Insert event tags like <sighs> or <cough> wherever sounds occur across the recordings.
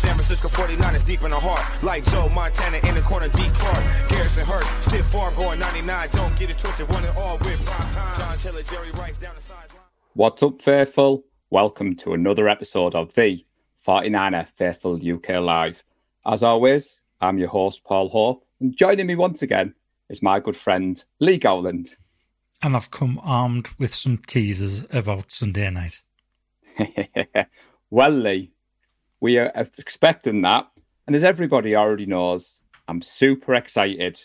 San Francisco 49ers deep in the heart. Like Joe Montana in the corner, D. Clark. Garrison Hearst, stiff farm going 99. Don't get it twisted, one and all with prime time. John Taylor, Jerry Rice down the sideline. What's up, Faithful? Welcome to another episode of the 49er Faithful UK Live. As always, I'm your host, Paul Hope, and joining me once again is my good friend, Lee Gowland. And I've come armed with some teasers about Sunday night. <laughs> well, Lee, we are expecting that. And as everybody already knows, I'm super excited.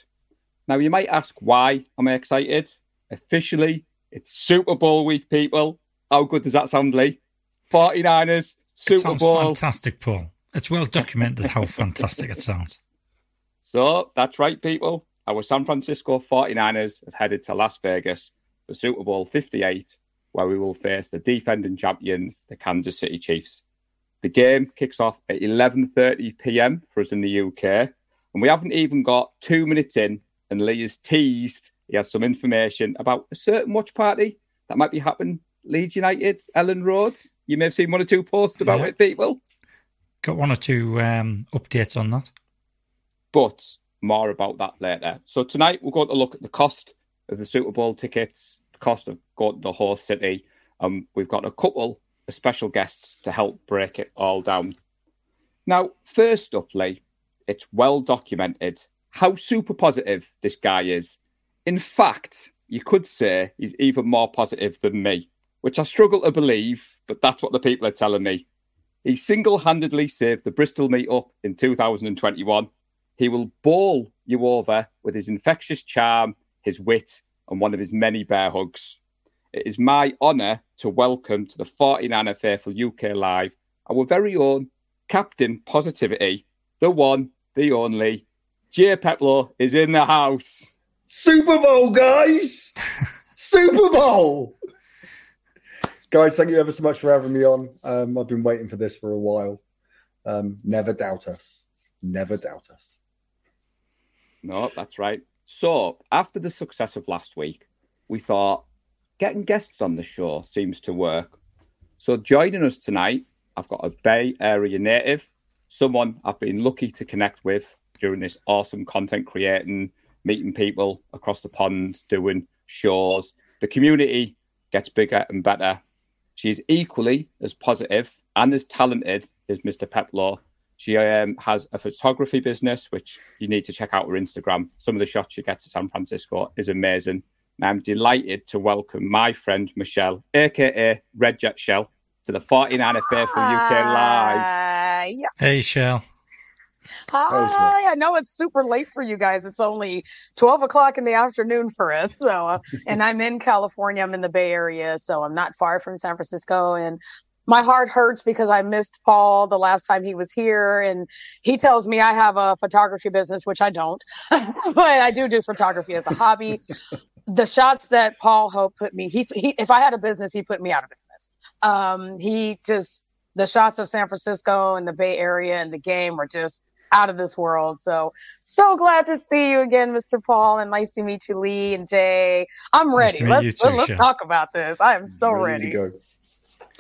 Now, you might ask why am I excited? Officially, it's Super Bowl week, people. How good does that sound, Lee? 49ers, Super Bowl. fantastic, Paul. It's well documented how fantastic it sounds. So that's right, people. Our San Francisco 49ers have headed to Las Vegas for Super Bowl 58, where we will face the defending champions, the Kansas City Chiefs. The game kicks off at 11:30 p.m. for us in the UK, and we haven't even got two minutes in, and Lee has teased he has some information about a certain watch party that might be happening. Leeds United, Elland Road. You may have seen one or two posts about Yeah. it, people. Got one or two um, updates on that. but more about that later. So tonight we're going to look at the cost of the Super Bowl tickets, the cost of going to the host city. Um, we've got a couple special guests to help break it all down. Now, first up, Lee, it's well documented how super positive this guy is. In fact, you could say he's even more positive than me, which I struggle to believe, but that's what the people are telling me. He single handedly saved the Bristol meetup in 2021. He will bowl you over with his infectious charm, his wit, and one of his many bear hugs. It is my honour to welcome to the 49er Faithful UK Live our very own Captain Positivity, the one, the only, Jay Peplow is in the house. Super Bowl, guys! <laughs> Super Bowl! guys, thank you ever so much for having me on. Um, I've been waiting for this for a while. Um, never doubt us. Never doubt us. No, that's right. So, after the success of last week, we thought getting guests on the show seems to work. So, joining us tonight, I've got a Bay Area native, someone I've been lucky to connect with during this awesome content creating, meeting people across the pond, doing shows. The community gets bigger and better. She's equally as positive and as talented as Mr. Peplow. She um, has a photography business, which you need to check out her Instagram. Some of the shots she gets to San Francisco is amazing. And I'm delighted to welcome my friend Michelle, aka RedJetShel, to the 49er Faithful UK Live. Hey, Shel. Hi. I know it's super late for you guys. It's only 12 o'clock in the afternoon for us. So, uh, <laughs> and I'm in California. I'm in the Bay Area. So I'm not far from San Francisco. And my heart hurts because I missed Paul the last time he was here. And he tells me I have a photography business, which I don't, <laughs> but I do do photography as a hobby. The shots that Paul Hope put me, he, he, if I had a business, he put me out of business. Um, he just, the shots of San Francisco and the Bay Area and the game were just out of this world. So, so glad to see you again, Mr. Paul, and nice to meet you, Lee and Jay. I'm ready. to meet let's too, let's Shel. talk about this. I am so Ready ready. to go.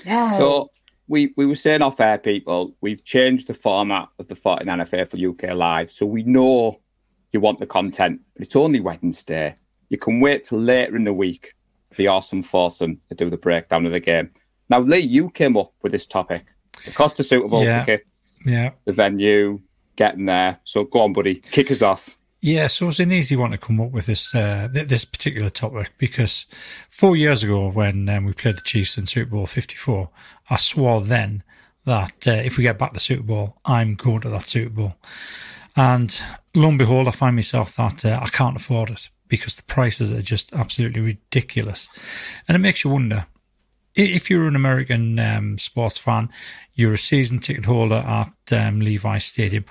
Yeah. So we, we were saying off air, people, we've changed the format of the 49er for UK Live. So we know you want the content, but it's only Wednesday. You can wait till later in the week for the awesome foursome to do the breakdown of the game. Now, Lee, you came up with this topic. The cost of Super Bowl Yeah. tickets, Yeah. the venue, getting there. So go on, buddy. Kick us off. Yeah, so it's an easy one to come up with this uh, th- this particular topic because four years ago, when um, we played the Chiefs in Super Bowl Fifty Four, I swore then that uh, if we get back the Super Bowl, I'm going to that Super Bowl. And lo and behold, I find myself that uh, I can't afford it because the prices are just absolutely ridiculous, and it makes you wonder if you're an American um, sports fan, you're a season ticket holder at um, Levi Stadium.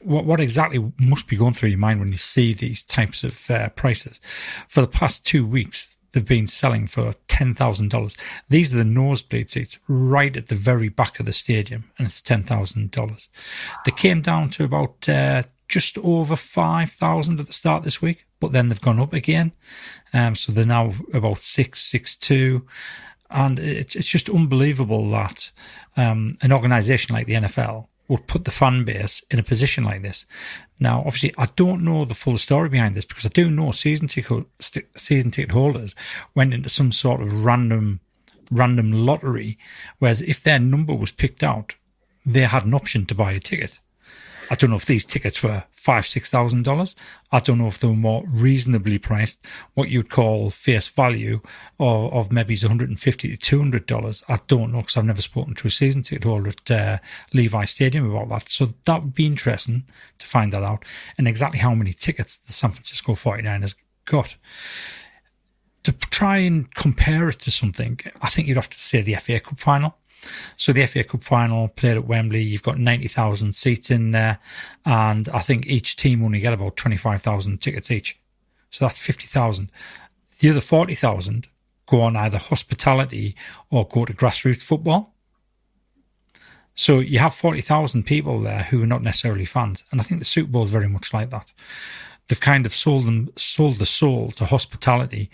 What, what exactly must be going through your mind when you see these types of uh, prices? For the past two weeks, they've been selling for ten thousand dollars. These are the nosebleed seats right at the very back of the stadium, and it's ten thousand dollars. They came down to about uh, just over five thousand at the start this week, but then they've gone up again. Um, so they're now about six, six two and it's it's just unbelievable that um, an organisation like the NFL would put the fan base in a position like this. Now, obviously, I don't know the full story behind this because I do know season ticket season ticket holders went into some sort of random random lottery, whereas if their number was picked out, they had an option to buy a ticket. I don't know if these tickets were five, six thousand dollars. I don't know if they were more reasonably priced, what you'd call face value, or of maybe one hundred and fifty to two hundred dollars. I don't know because I've never spoken to a season ticket holder at uh, Levi Stadium about that. So that would be interesting to find that out, and exactly how many tickets the San Francisco 49ers got. To try and compare it to something, I think you'd have to say the FA Cup final so the FA Cup final played at Wembley. You've got 90,000 seats in there. And I think each team only get about 25,000 tickets each. So that's 50,000. The other 40,000 go on either hospitality or go to grassroots football. So you have 40,000 people there who are not necessarily fans. And I think the Super Bowl is very much like that. They've kind of sold them, sold the soul to hospitality.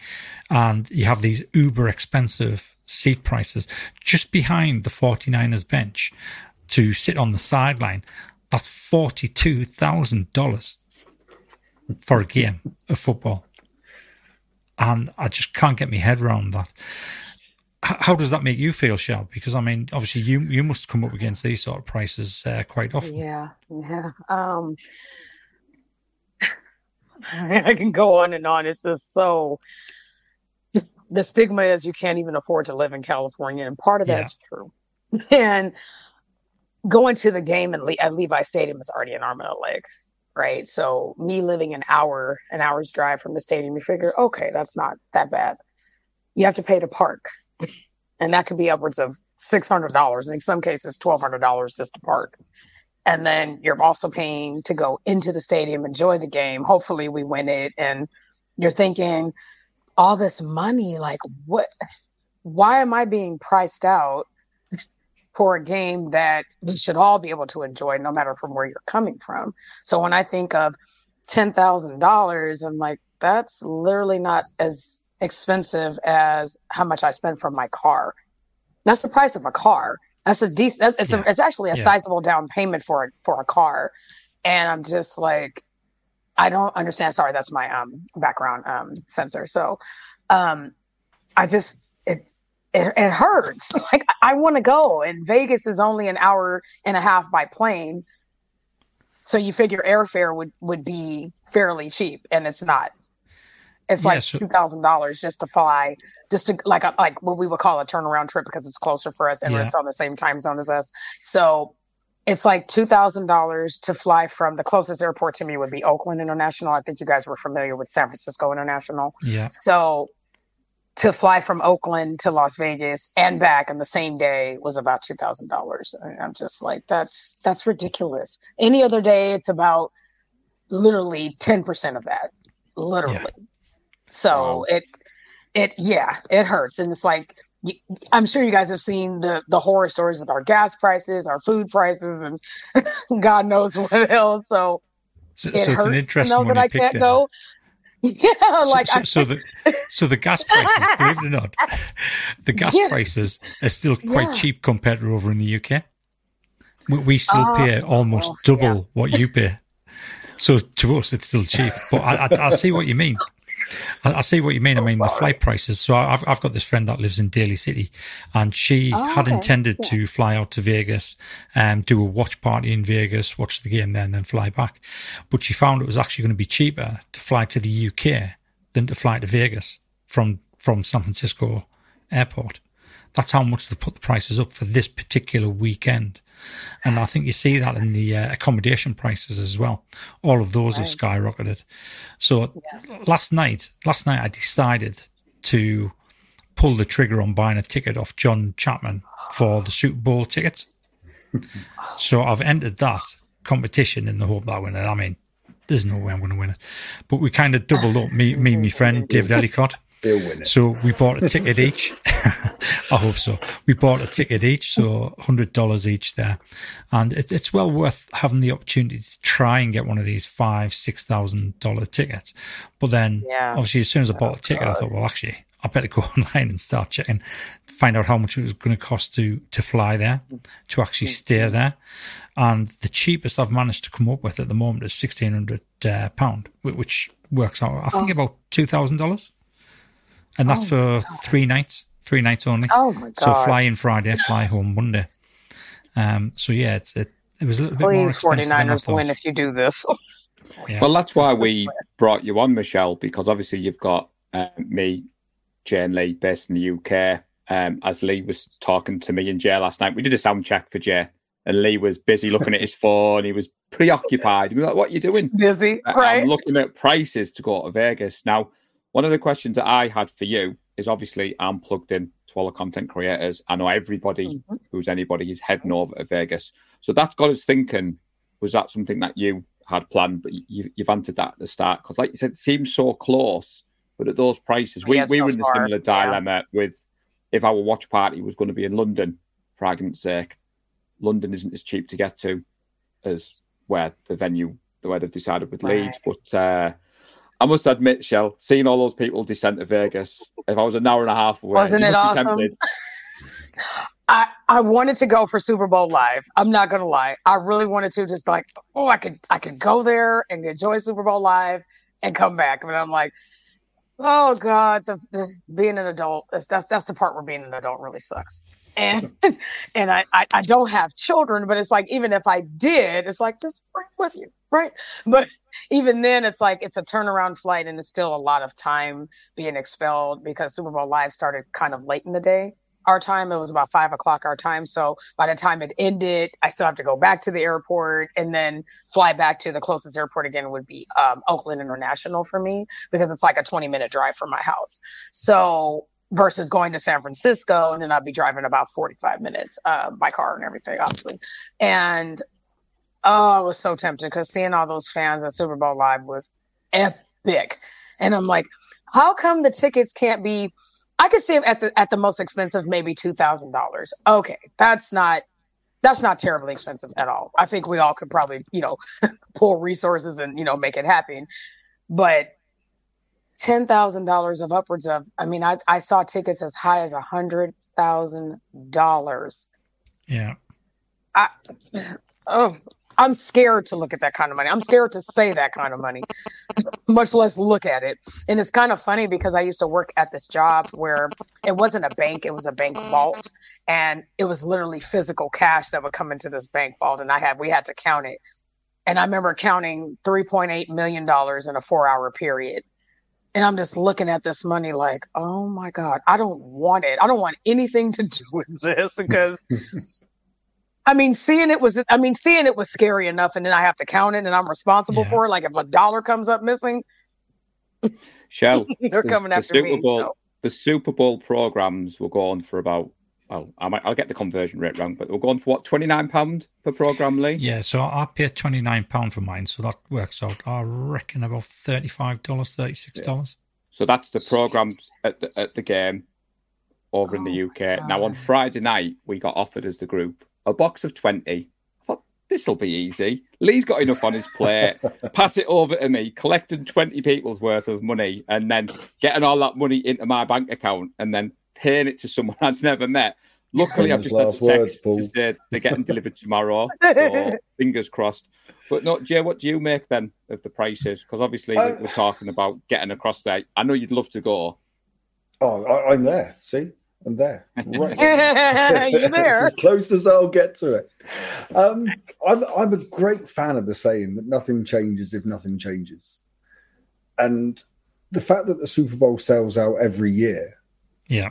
And you have these uber expensive seat prices just behind the 49ers bench to sit on the sideline. That's $42,000 for a game of football. And I just can't get my head around that. How does that make you feel, Shab? Because I mean, obviously, you you must come up against these sort of prices uh, quite often. Yeah, yeah. Um, <laughs> I can go on and on. It's just so the stigma is you can't even afford to live in California, and part of yeah. that's true. <laughs> And going to the game at, Le- at Levi Stadium is already an arm and a leg, right? So me living an hour, an hour's drive from the stadium, you figure, okay, that's not that bad. You have to pay to park, and that could be upwards of six hundred dollars, and in some cases, twelve hundred dollars just to park. And then you're also paying to go into the stadium, enjoy the game. Hopefully, we win it, and you're thinking all this money like what why am i being priced out for a game that we should all be able to enjoy no matter from where you're coming from so when i think of $10,000 i'm like that's literally not as expensive as how much i spend for my car that's the price of a car that's a decent that's it's, yeah. a, it's actually a yeah. sizable down payment for a for a car and i'm just like I don't understand. Sorry, that's my um, background um, sensor. So um, I just it it, it hurts. <laughs> Like I want to go, and Vegas is only an hour and a half by plane. So you figure airfare would would be fairly cheap, and it's not. It's like two thousand dollars just to fly, just to like a, like what we would call a turnaround trip because it's closer for us and yeah. it's on the same time zone as us. So it's like two thousand dollars to fly from the closest airport to me would be Oakland International. I think you guys were familiar with San Francisco International. Yeah. So to fly from Oakland to Las Vegas and back on the same day was about two thousand dollars. I'm just like, that's that's ridiculous. Any other day, it's about literally ten percent of that, literally. Yeah. So wow. it it yeah, it hurts, and it's like I'm sure you guys have seen the the horror stories with our gas prices, our food prices, and <laughs> God knows what else. So, so, it so it's an interesting to know that I can't go. <laughs> Yeah, like so, so, the so the gas prices, <laughs> believe it or not, the gas yeah. prices are still quite yeah. cheap compared to over in the UK. We, we still uh, pay almost oh, double yeah. what you pay. So to us, it's still cheap. But I, I, I see what you mean. I, I see what you mean. I oh, mean, the flight prices. So I've, I've got this friend that lives in Daly City and she oh, had okay. intended yeah. to fly out to Vegas and do a watch party in Vegas, watch the game there and then fly back. But she found it was actually going to be cheaper to fly to the UK than to fly to Vegas from, from San Francisco airport. That's how much they put the prices up for this particular weekend. And I think you see that in the uh, accommodation prices as well. All of those right. have skyrocketed. So yes. last night, last night I decided to pull the trigger on buying a ticket off John Chapman for the Super Bowl tickets. <laughs> so I've entered that competition in the hope that I win it. I mean, there's no way I'm going to win it. But we kind of doubled up, me, me and my friend David Ellicott. They'll win it. So we bought a ticket <laughs> each. <laughs> I hope so. We bought a ticket each, so hundred dollars each there, and it, it's well worth having the opportunity to try and get one of these five, six thousand dollar tickets. But then, yeah. obviously, as soon as I bought the ticket, I thought, well, actually, I better go <laughs> online and start checking, find out how much it was going to cost to to fly there, to actually stay there, and the cheapest I've managed to come up with at the moment is sixteen hundred uh, pound, which works out I think Oh. about two thousand dollars, and that's for three nights, three nights only. Oh my god! So fly in Friday, fly home Monday. Um, so yeah, it's it, it was a little bit more Please, expensive than I 49ers win if you do this. <laughs> Yeah. Well, that's why we brought you on, Michelle, because obviously you've got um, me, Jane Lee, based in the UK. Um, as Lee was talking to me and Jay last night, we did a sound check for Jay, and Lee was busy looking at his <laughs> phone. He was preoccupied. He was like, "What are you doing?" Busy, right? I'm looking at prices to go to Vegas. Now, one of the questions that I had for you is obviously I'm plugged in to all the content creators. I know everybody Mhm. who's anybody is heading over to Vegas. So that got us thinking, was that something that you had planned? But you, you've answered that at the start. Because like you said, it seems so close, but at those prices, we, Yeah, we so were in a similar yeah. dilemma with if our watch party was going to be in London, for argument's sake. London isn't as cheap to get to as where the venue, the way they've decided with Leeds. But uh, I must admit, Shel, seeing all those people descend to Vegas, if I was an hour and a half away, Wasn't it awesome? I, I wanted to go for Super Bowl live. I'm not gonna lie. I really wanted to just like, oh, I could I could go there and enjoy Super Bowl live and come back. But I'm like, oh God, the, the being an adult, that's, that's that's the part where being an adult really sucks. And <laughs> and I, I I don't have children, but it's like even if I did, it's like just bring with you, right? But even then, it's like it's a turnaround flight, and it's still a lot of time being expelled because Super Bowl live started kind of late in the day our time. It was about five o'clock our time. So by the time it ended, I still have to go back to the airport and then fly back to the closest airport again would be um, Oakland International for me because it's like a 20 minute drive from my house. So versus going to San Francisco and then I'd be driving about 45 minutes uh, by car and everything, obviously. And oh, I was so tempted because seeing all those fans at Super Bowl Live was epic. And I'm like, how come the tickets can't be I could see at the at the most expensive, maybe two thousand dollars. Okay, that's not that's not terribly expensive at all. I think we all could probably you know <laughs> pull resources and you know make it happen. But ten thousand dollars of upwards of I mean I I saw tickets as high as a hundred thousand dollars. Yeah. I oh I'm scared to look at that kind of money. I'm scared to say that kind of money, much less look at it. And it's kind of funny because I used to work at this job where it wasn't a bank, it was a bank vault. And it was literally physical cash that would come into this bank vault. And I had we had to count it. And I remember counting $3.8 million in a four hour period. And I'm just looking at this money like, oh my God, I don't want it. I don't want anything to do with this because <laughs> I mean, seeing it was I mean, seeing it was scary enough and then I have to count it and I'm responsible Yeah. for it. Like if a dollar comes up missing, Shel, <laughs> they're the- coming the after Super me. Bowl- so. the Super Bowl programs were going for about. Well, I might, I'll get the conversion rate wrong, but we're going for what twenty nine pound per program, Lee. Yeah, so I paid twenty nine pound for mine, so that works out. I reckon about thirty five dollars, thirty six dollars. So that's the programs at the, at the game over in Oh the UK. Now on Friday night, we got offered as the group a box of twenty. I thought this will be easy. Lee's got enough on his plate. <laughs> Pass it over to me, collecting twenty people's worth of money, and then getting all that money into my bank account, and then paying it to someone <laughs> I've never met. Luckily, I've just had a last text words, Paul. to say they're getting delivered tomorrow. <laughs> So fingers crossed. But no, Jay, what do you make then of the prices? Because obviously we- Um, we're talking about getting across there. I know you'd love to go. Oh, I, I'm there. See, I'm there. Right. You're there. <laughs> <laughs> It's as close as I'll get to it. Um, I'm I'm a great fan of the saying that nothing changes if nothing changes, and the fact that the Super Bowl sells out every year, Yeah,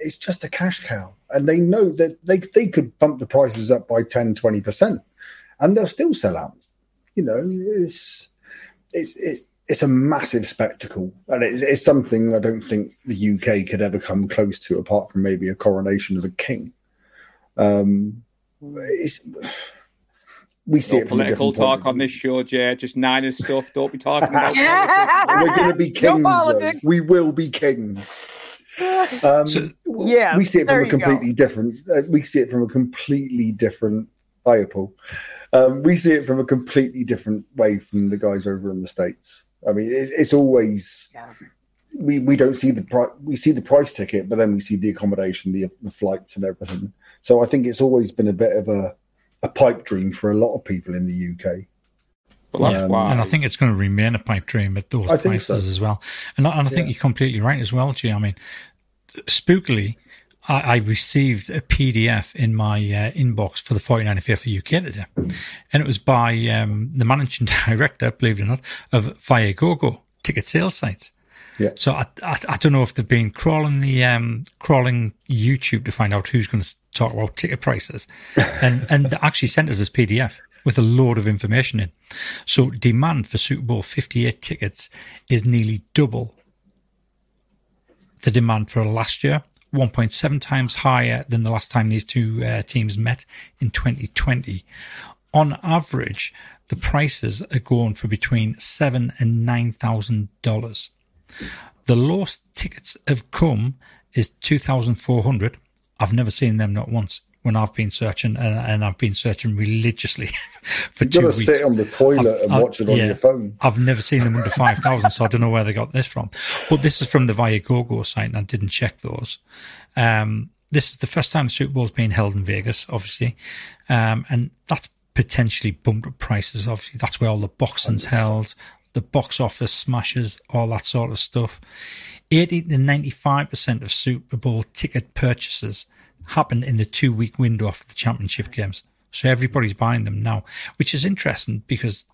it's just a cash cow, and they know that they they could bump the prices up by 10, 20 percent, and they'll still sell out. You know, it's it's it's. It's a massive spectacle, and it's, it's something I don't think the UK could ever come close to, apart from maybe a coronation of a king. Um, it's, we see No it from a political different point talk of on this show, Jay. Just Niners stuff. Don't be talking <laughs> about politics. <laughs> We're going to be kings. though. politics. We will be kings. Um, So- Yeah, we see it from a completely different. Uh, we see it from a completely different. Hiya, Paul. Um, we see it from a completely different way from the guys over in the states. I mean, it's, it's always Yeah. we we don't see the price. We see the price ticket, but then we see the accommodation, the the flights, and everything. So I think it's always been a bit of a a pipe dream for a lot of people in the UK. Um, yeah, and I think it's going to remain a pipe dream at those prices so. as well. And, and I think yeah. you're completely right as well, Jay. I mean, spookily, I, I received a PDF in my uh, inbox for the 49th for UK today, and it was by um, the managing <laughs> director, believe it or not, of Viagogo ticket sales sites. Yeah. So I, I, I don't know if they've been crawling the um crawling YouTube to find out who's going to talk about ticket prices, <laughs> and and they actually sent us this PDF with a load of information in. So demand for Super Bowl 58 tickets is nearly double the demand for last year, 1.7 times higher than the last time these two uh, teams met in 2020. On average, the prices are going for between seven and nine thousand dollars. The lowest tickets have come is two thousand four hundred. I've never seen them not once when I've been searching, and, and I've been searching religiously <laughs> for You've two got to weeks. sit on the toilet I've, and I've, watch it on yeah, your phone. I've never seen them under five thousand, so I don't know where they got this from. But this is from the Viagogo site, and I didn't check those. Um, this is the first time the Super Bowl's been held in Vegas, obviously, um, and that's potentially bumped up prices. Obviously, that's where all the boxing's held, the box office smashes, all that sort of stuff. 80 to 95% of Super Bowl ticket purchases happen in the two week window after the championship games. So everybody's buying them now, which is interesting because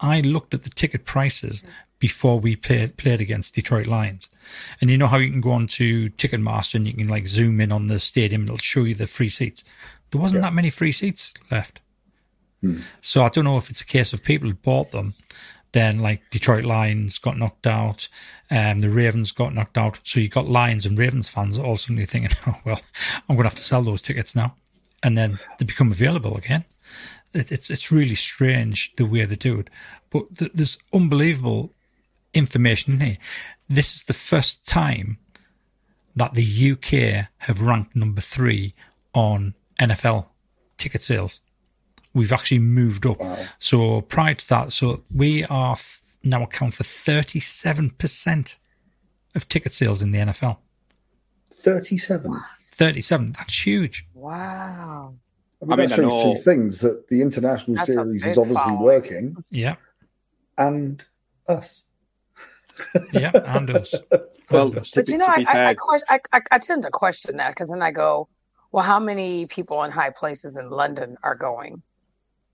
I looked at the ticket prices before we played, played against Detroit Lions. And you know how you can go on to Ticketmaster and you can like zoom in on the stadium and it'll show you the free seats. There wasn't yeah. that many free seats left. Hmm. So I don't know if it's a case of people bought them then like Detroit Lions got knocked out, um, the Ravens got knocked out. So you got Lions and Ravens fans all suddenly thinking, <laughs> oh, well, I'm going to have to sell those tickets now. And then they become available again. It, it's, it's really strange the way they do it. But th- there's unbelievable information in here. This is the first time that the UK have ranked number three on NFL ticket sales we've actually moved up. Wow. So prior to that, so we are th- now account for 37% of ticket sales in the NFL. 37. 37. That's huge. Wow. I mean, I mean that shows two things that the international That's series is obviously following. working Yeah. and us. Yeah. And <laughs> us. Well, And us. to But you know, to I, be I, I, fair- question, I, I, I tend to question that because then I go, well, how many people in high places in London are going?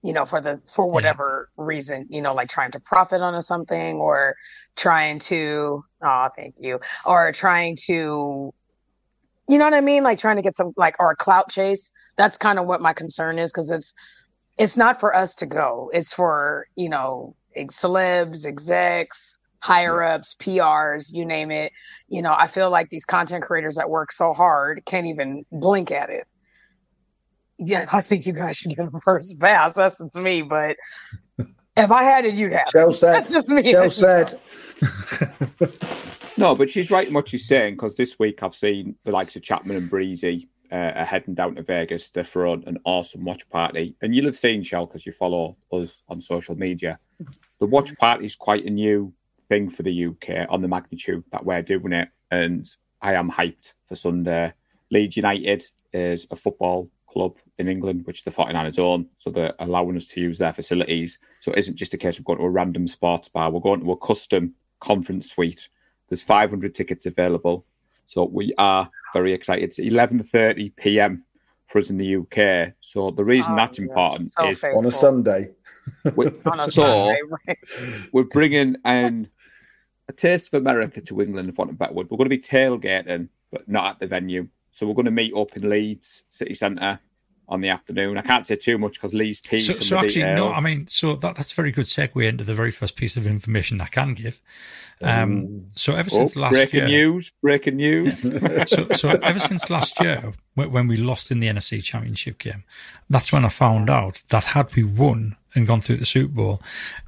You know, for the for whatever reason, you know, like trying to profit on a something or trying to, oh, thank you, or trying to, you know what I mean, like trying to get some like or a clout chase. That's kind of what my concern is because it's it's not for us to go. It's for you know celebs, execs, higher ups, PRs, you name it. You know, I feel like these content creators that work so hard can't even blink at it. Yeah, I think you guys should get a first pass. That's just me, but if I had it, you'd have. it. Shel said. That's just me. Shel said. No, but she's right in what she's saying because this week I've seen the likes of Chapman and Breezy uh, are heading down to Vegas to throw an awesome watch party. And you'll have seen, Shel, because you follow us on social media. The watch party is quite a new thing for the UK on the magnitude that we're doing it. And I am hyped for Sunday. Leeds United is a football club in England, which the 49ers own. So they're allowing us to use their facilities. So it isn't just a case of going to a random sports bar. We're going to a custom conference suite. There's 500 tickets available. So we are very excited. It's 11.30 p.m. for us in the UK. So the reason Oh, that's yes, important so is faithful. on a Sunday. we, <laughs> On a so Sunday, right? we're bringing an, a taste of America to England, for want of a better word. We're going to be tailgating, but not at the venue. So we're going to meet up in Leeds City Centre on the afternoon. I can't say too much because Leeds teased So, so actually, no. I mean, so that, that's a very good segue into the very first piece of information I can give. Um, so ever Oh, since last breaking year, news! Breaking news! so, so ever since last year, when we lost in the NFC Championship game, that's when I found out that had we won and gone through the Super Bowl,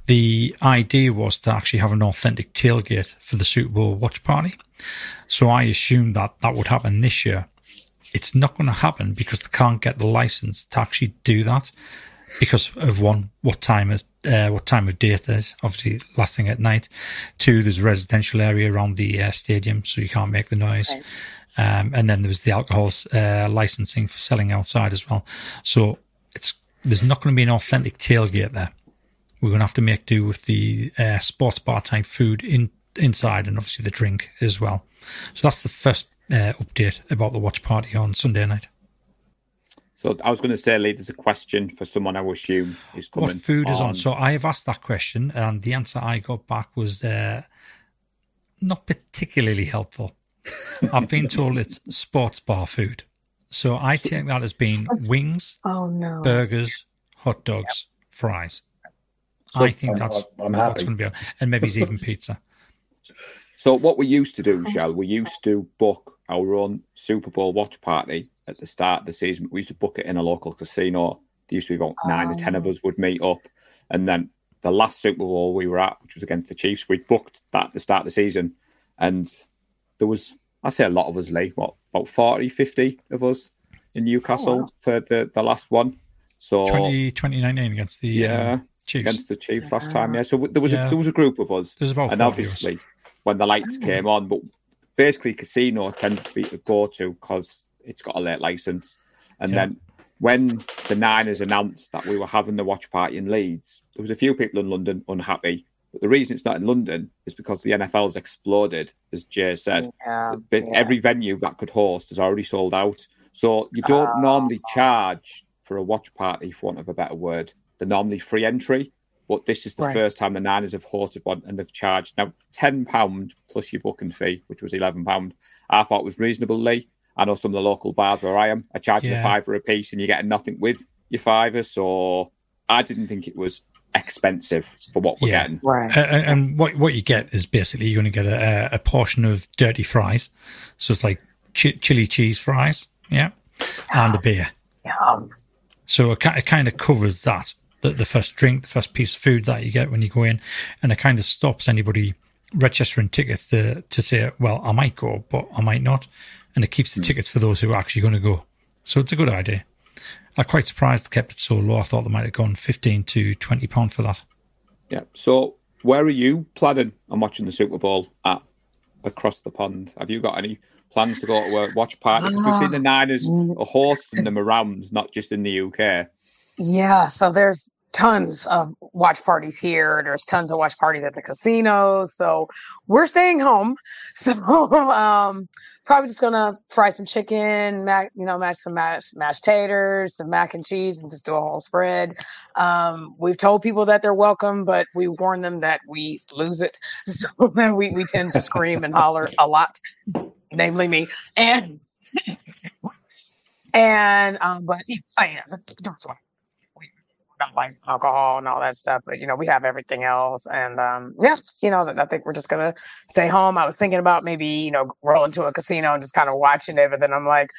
the idea was to actually have an authentic tailgate for the Super Bowl watch party. So I assumed that that would happen this year. It's not going to happen because they can't get the license to actually do that. because of one, what time of uh, what time of day it is. Obviously, last thing at night. Two, there's a residential area around the uh, stadium, so you can't make the noise. Um, and then there was the alcohol uh, licensing for selling outside as well. So it's there's not going to be an authentic tailgate there. We're going to have to make do with the uh, sports bar type food in inside, and obviously the drink as well. So that's the first uh, update about the watch party on Sunday night. So I was going to say, Lee, there's a question for someone I assume is coming. What food is on? So I have asked that question, and the answer I got back was uh, not particularly helpful. <laughs> I've been told it's sports bar food. So I take that as being wings, Oh no. burgers, hot dogs, fries. So I think I'm- that's I'm what's happy. going to be on, and maybe it's even <laughs> pizza. So what we used to do, Shel, we used to book our own Super Bowl watch party at the start of the season. We used to book it in a local casino. There used to be about nine or ten of us would meet up, and then the last Super Bowl we were at, which was against the Chiefs, we booked that at the start of the season, and there was, I say, a lot of us, Lee, what about 40, 50 of us in Newcastle wow. for the the last one. So 20, 2019 against the yeah, um, Chiefs. against the Chiefs last time. Yeah, so there was Yeah. a, there was a group of us, There's about and 40 of us. obviously when the lights came on, but basically casino tended to be a go-to because it's got a late license. And Yeah. then when the Niners announced that we were having the watch party in Leeds, there was a few people in London unhappy. But the reason it's not in London is because the NFL's exploded, as Jay said. Yeah, But yeah. Every venue that could host is already sold out. So you don't Oh. normally charge for a watch party, for want of a better word. They're normally free entry, but this is the Right. first time the Niners have hosted one and they've charged now ten pound plus your booking fee, which was eleven pound. I thought was reasonably. I know some of the local bars where I am are charging Yeah. a fiver a piece and you're getting nothing with your fiver. So I didn't think it was expensive for what we're Yeah. getting. right. Uh, and and what what you get is basically you're going to get a, a portion of dirty fries, so it's like chi- chili cheese fries, yeah, and a beer. Um, So it, it kind of covers that the, the first drink, the first piece of food that you get when you go in, and it kind of stops anybody registering tickets to to say, well, I might go, but I might not, and it keeps the hmm. tickets for those who are actually going to go. So it's a good idea. I'm quite surprised they kept it so low. I thought they might have gone fifteen to twenty pound for that. Yeah. So where are you planning on watching the Super Bowl at across the pond? Have you got any plans to go to a watch party? Because We've seen ah. the Niners are hosting them around, not just in the UK. Yeah, so there's tons of watch parties here. There's tons of watch parties at the casinos. So we're staying home. <laughs> So um probably just gonna fry some chicken, mac, you know, mash some mashed, mashed taters, some mac and cheese, and just do a whole spread. Um, we've told people that they're welcome, but we warn them that we lose it. <laughs> So then we, we tend to scream and holler a lot, namely me. And <laughs> and um, but yeah, oh, yeah, don't swear we like alcohol and all that stuff, but you know, we have everything else. And um, yeah, you know, I think we're just gonna stay home. I was thinking about maybe, you know, rolling to a casino and just kind of watching it, but then I'm like,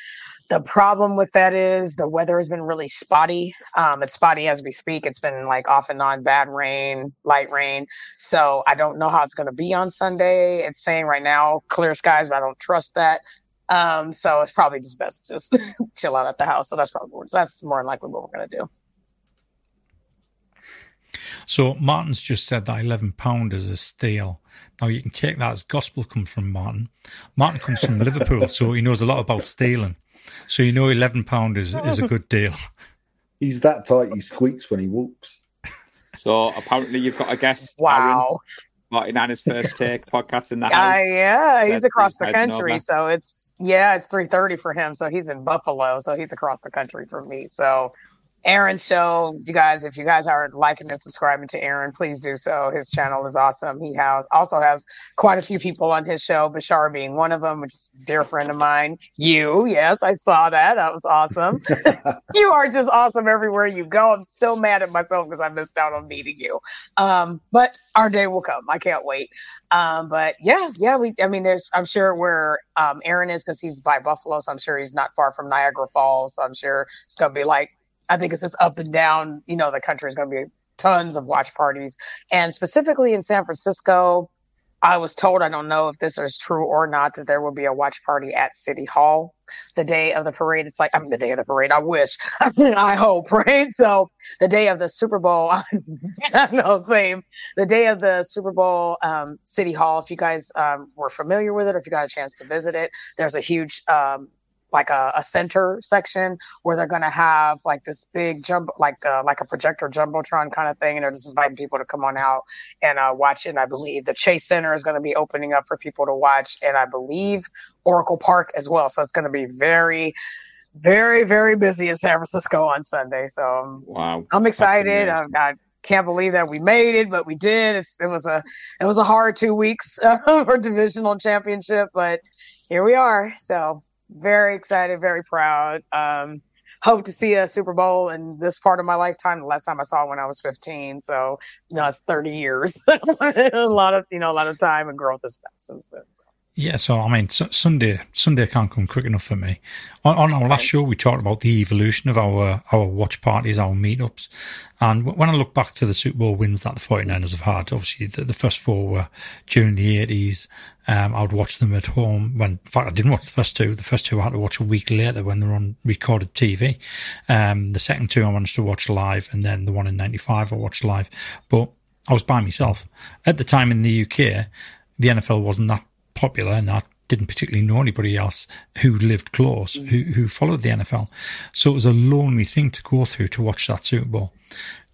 the problem with that is the weather has been really spotty. Um, it's spotty as we speak. It's been like off and on bad rain, light rain. So I don't know how it's going to be on Sunday. It's saying right now clear skies, but I don't trust that. Um, so it's probably just best to just <laughs> chill out at the house. So that's probably that's more than likely what we're to do. So Martin's just said that eleven pound is a steal. Now you can take that as gospel come from Martin. Martin comes from Liverpool, so he knows a lot about stealing. So you know eleven pound is is a good deal. <laughs> He's that tight. He squeaks when he walks. So apparently you've got a guest. Wow. Aaron, 49ers first take podcast in the <laughs> Uh, house. yeah, So he's that's across the country, so it's yeah, it's three thirty for him. So he's in Buffalo, so he's across the country from me. So Aaron's show, you guys, if you guys aren't liking and subscribing to Aaron, please do so. His channel is awesome. He has also has quite a few people on his show, Bashar being one of them, which is a dear friend of mine. You, yes, I saw that. That was awesome. <laughs> you are just awesome everywhere you go. I'm still mad at myself because I missed out on meeting you. Um, but our day will come. I can't wait. Um, but yeah, yeah, we. I mean, there's. I'm sure where um, Aaron is because he's by Buffalo, so I'm sure he's not far from Niagara Falls. So I'm sure it's gonna be like. I think it's just up and down. You know, the country is gonna be tons of watch parties, and specifically in San Francisco. I was told, I don't know if this is true or not, that there will be a watch party at City Hall the day of the parade. It's like I'm mean, the day of the parade. I wish, <laughs> I hope, right? So the day of the Super Bowl, <laughs> I no, same. The day of the Super Bowl, um, City Hall. If you guys um, were familiar with it, if you got a chance to visit it, there's a huge um, like a, a center section where they're going to have like this big jump, like uh, like a projector jumbotron kind of thing, and they're just inviting people to come on out and uh, watch it. And I believe the Chase Center is going to be opening up for people to watch, and I believe Oracle Park as well. So it's going to be very very very busy in San Francisco on Sunday. So um, wow, I'm excited. I, I, can't believe that we made it, but we did. It's, it was a it was a hard two weeks <laughs> uh, for divisional championship, but here we are. So very excited, very proud. Um, hope to see a Super Bowl in this part of my lifetime. The last time I saw when I was 15, so you know it's 30 years. <laughs> a lot of you know a lot of time and growth has passed since then. So. Yeah, so I mean, Sunday Sunday can't come quick enough for me. On, on, our last show, we talked about the evolution of our our watch parties, our meetups, and when I look back to the Super Bowl wins that the 49ers have had, obviously the, the first four were during the 80s. Um, I would watch them at home. When, in fact, I didn't watch the first two. The first two I had to watch a week later when they were on recorded TV. Um, the second two I managed to watch live, and then the one in '95 I watched live. But I was by myself at the time in the UK. The NFL wasn't that popular and I didn't particularly know anybody else who lived close, mm. who, who followed the NFL. So it was a lonely thing to go through to watch that Super Bowl.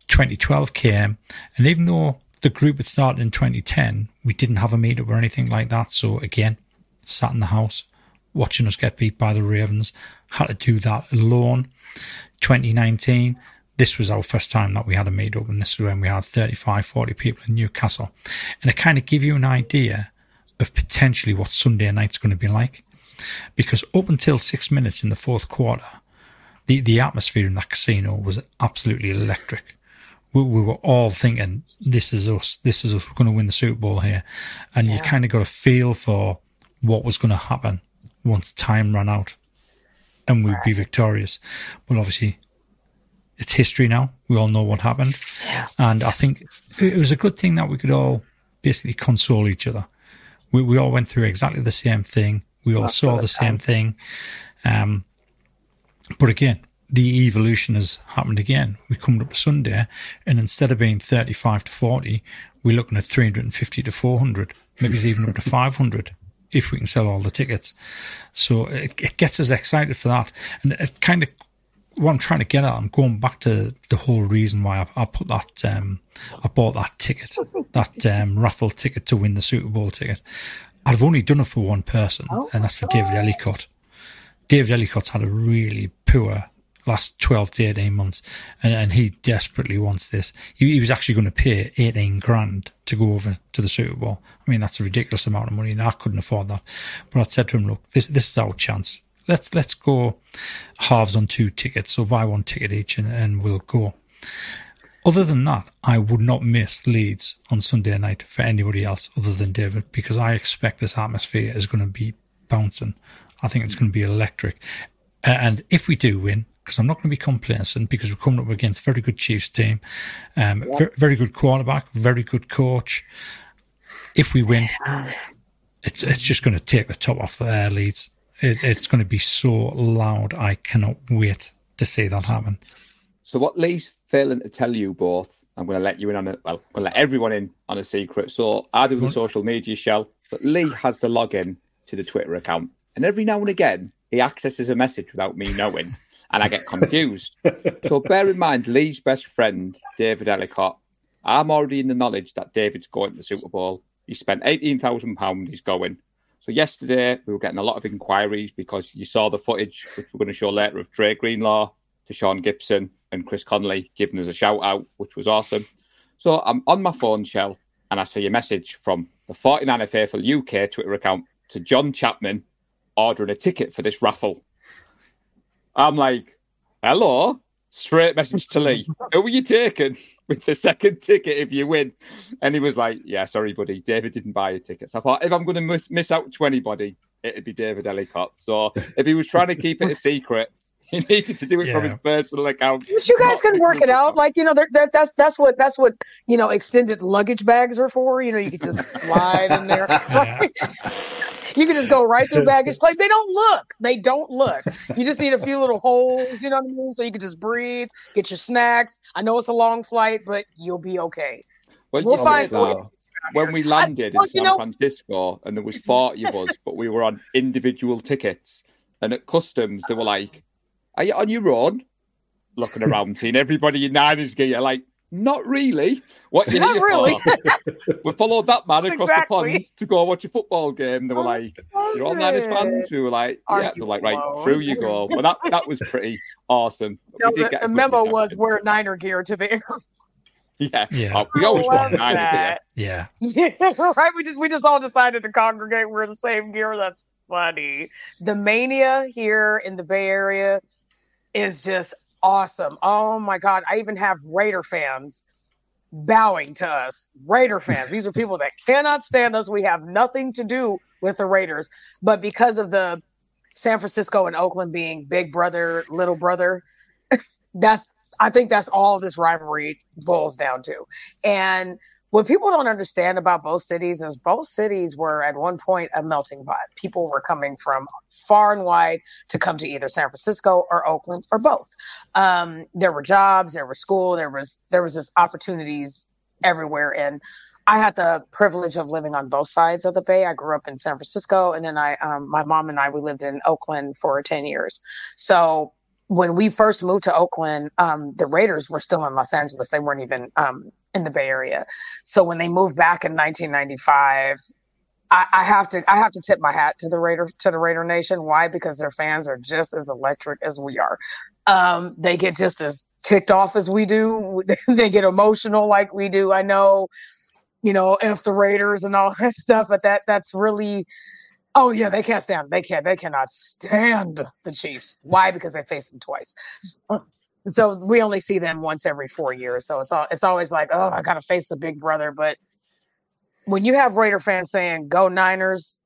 2012 came, and even though the group had started in 2010, we didn't have a meetup or anything like that. So again, sat in the house, watching us get beat by the Ravens, had to do that alone. 2019, this was our first time that we had a meetup, and this is when we had 35, 40 people in Newcastle. And it kind of give you an idea of potentially what Sunday night's going to be like. Because up until six minutes in the fourth quarter, the, the atmosphere in that casino was absolutely electric. We, we were all thinking, this is us, this is us, we're going to win the Super Bowl here. And yeah. you kind of got a feel for what was going to happen once time ran out and we'd be victorious. But obviously, it's history now. We all know what happened. Yeah. And I think it was a good thing that we could all basically console each other we, we all went through exactly the same thing. We all saw the same thing. Um, but again, the evolution has happened again. We come up to Sunday, and instead of being 35 to 40, we're looking at 350 to 400, maybe even up to <laughs> 500 if we can sell all the tickets. So it, it gets us excited for that. And it kind of what I'm trying to get at, I'm going back to the whole reason why I, I put that, um, I bought that ticket, <laughs> that um, raffle ticket to win the Super Bowl ticket. I've only done it for one person, oh, and that's for David Ellicott. David Ellicott's had a really poor last 12 to 18 months, and, and he desperately wants this. He, he, was actually going to pay 18 grand to go over to the Super Bowl. I mean, that's a ridiculous amount of money, and I couldn't afford that. But I said to him, look, this, this is our chance let's let's go halves on two tickets, so buy one ticket each, and, and we'll go. Other than that, I would not miss Leeds on Sunday night for anybody else other than David because I expect this atmosphere is going to be bouncing. I think it's going to be electric. And if we do win, because I'm not going to be complacent because we're coming up against a very good Chiefs team, um, very, very good quarterback, very good coach. If we win, it's, it's just going to take the top off the air Leeds. It, it's going to be so loud. I cannot wait to see that happen. So, what Lee's failing to tell you both, I'm going to let you in on it. Well, I'm going to let everyone in on a secret. So, I do the social media Shel, but Lee has the login to the Twitter account. And every now and again, he accesses a message without me knowing, and I get confused. <laughs> so, bear in mind, Lee's best friend, David Ellicott. I'm already in the knowledge that David's going to the Super Bowl. He spent £18,000, he's going. So yesterday we were getting a lot of inquiries because you saw the footage, which we're going to show later, of Dre Greenlaw, Tashaun Gipson, and Chris Conley giving us a shout out, which was awesome. So I'm on my phone, Shel, and I see a message from the 49er Faithful UK Twitter account to John Chapman ordering a ticket for this raffle. I'm like, hello? Straight message to Lee. Who are you taking with the second ticket if you win? And he was like, Yeah, sorry, buddy. David didn't buy a ticket. So I thought, if I'm going to miss, miss out to anybody, it'd be David Ellicott. So if he was trying to keep it a secret, <laughs> he needed to do it yeah. from his personal account. But you guys can work it out. Like you know, that's that's what that's what you know extended luggage bags are for. You know, you could just <laughs> slide in there. <laughs> you can just go right through baggage <laughs> claim. They don't look. They don't look. You just need a few little holes, you know what I mean? So you can just breathe, get your snacks. I know it's a long flight, but you'll be okay. Well, We'll find said when we landed well, in San know- Francisco and there was 40 of us, but we were on individual tickets. And at customs, they were like, Are you on your own? Looking around, seeing everybody in Niners gear, like, not really. What you Not really. for? <laughs> we followed that man across Exactly. the pond to go watch a football game. They were like, You're all Niners fans? We were like, Are Yeah. you They're like, Right, alone? through you go. Well, that, that was pretty awesome. No, <laughs> We did the, get the memo was wear Niner gear to the air. <laughs> Yeah. Yeah. Oh, we always I want Niner gear. Yeah. Yeah, right. We just we just all decided to congregate. We're the same gear. That's funny. The mania here in the Bay Area is just awesome. Oh my god! I even have Raider fans bowing to us. Raider fans. These are people that cannot stand us. We have nothing to do with the Raiders, but because of the San Francisco and Oakland being big brother, little brother, <laughs> that's I think that's all this rivalry boils down to. And what people don't understand about both cities is both cities were at one point a melting pot. People were coming from far and wide to come to either San Francisco or Oakland or both. Um, there were jobs, there was school, there was there was just opportunities everywhere. And I had the privilege of living on both sides of the bay. I grew up in San Francisco, and then I, um, my mom and I, we lived in Oakland for ten years. So when we first moved to Oakland, um, the Raiders were still in Los Angeles. They weren't even um, in the Bay Area. So when they moved back in 1995, I, I have to I have to tip my hat to the Raider to the Raider Nation. Why? Because their fans are just as electric as we are. Um, they get just as ticked off as we do. <laughs> they get emotional like we do. I know, you know, if the Raiders and all <laughs> that stuff, but that that's really Oh yeah, they can't stand. They can't. They cannot stand the Chiefs. Why? Because they faced them twice. So, so we only see them once every four years. So it's all. It's always like, oh, I gotta face the big brother. But when you have Raider fans saying "Go Niners,"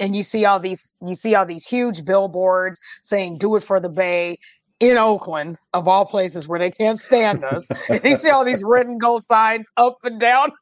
and you see all these, you see all these huge billboards saying "Do it for the Bay." In Oakland, of all places where they can't stand us, and you see all these red and gold signs up and down.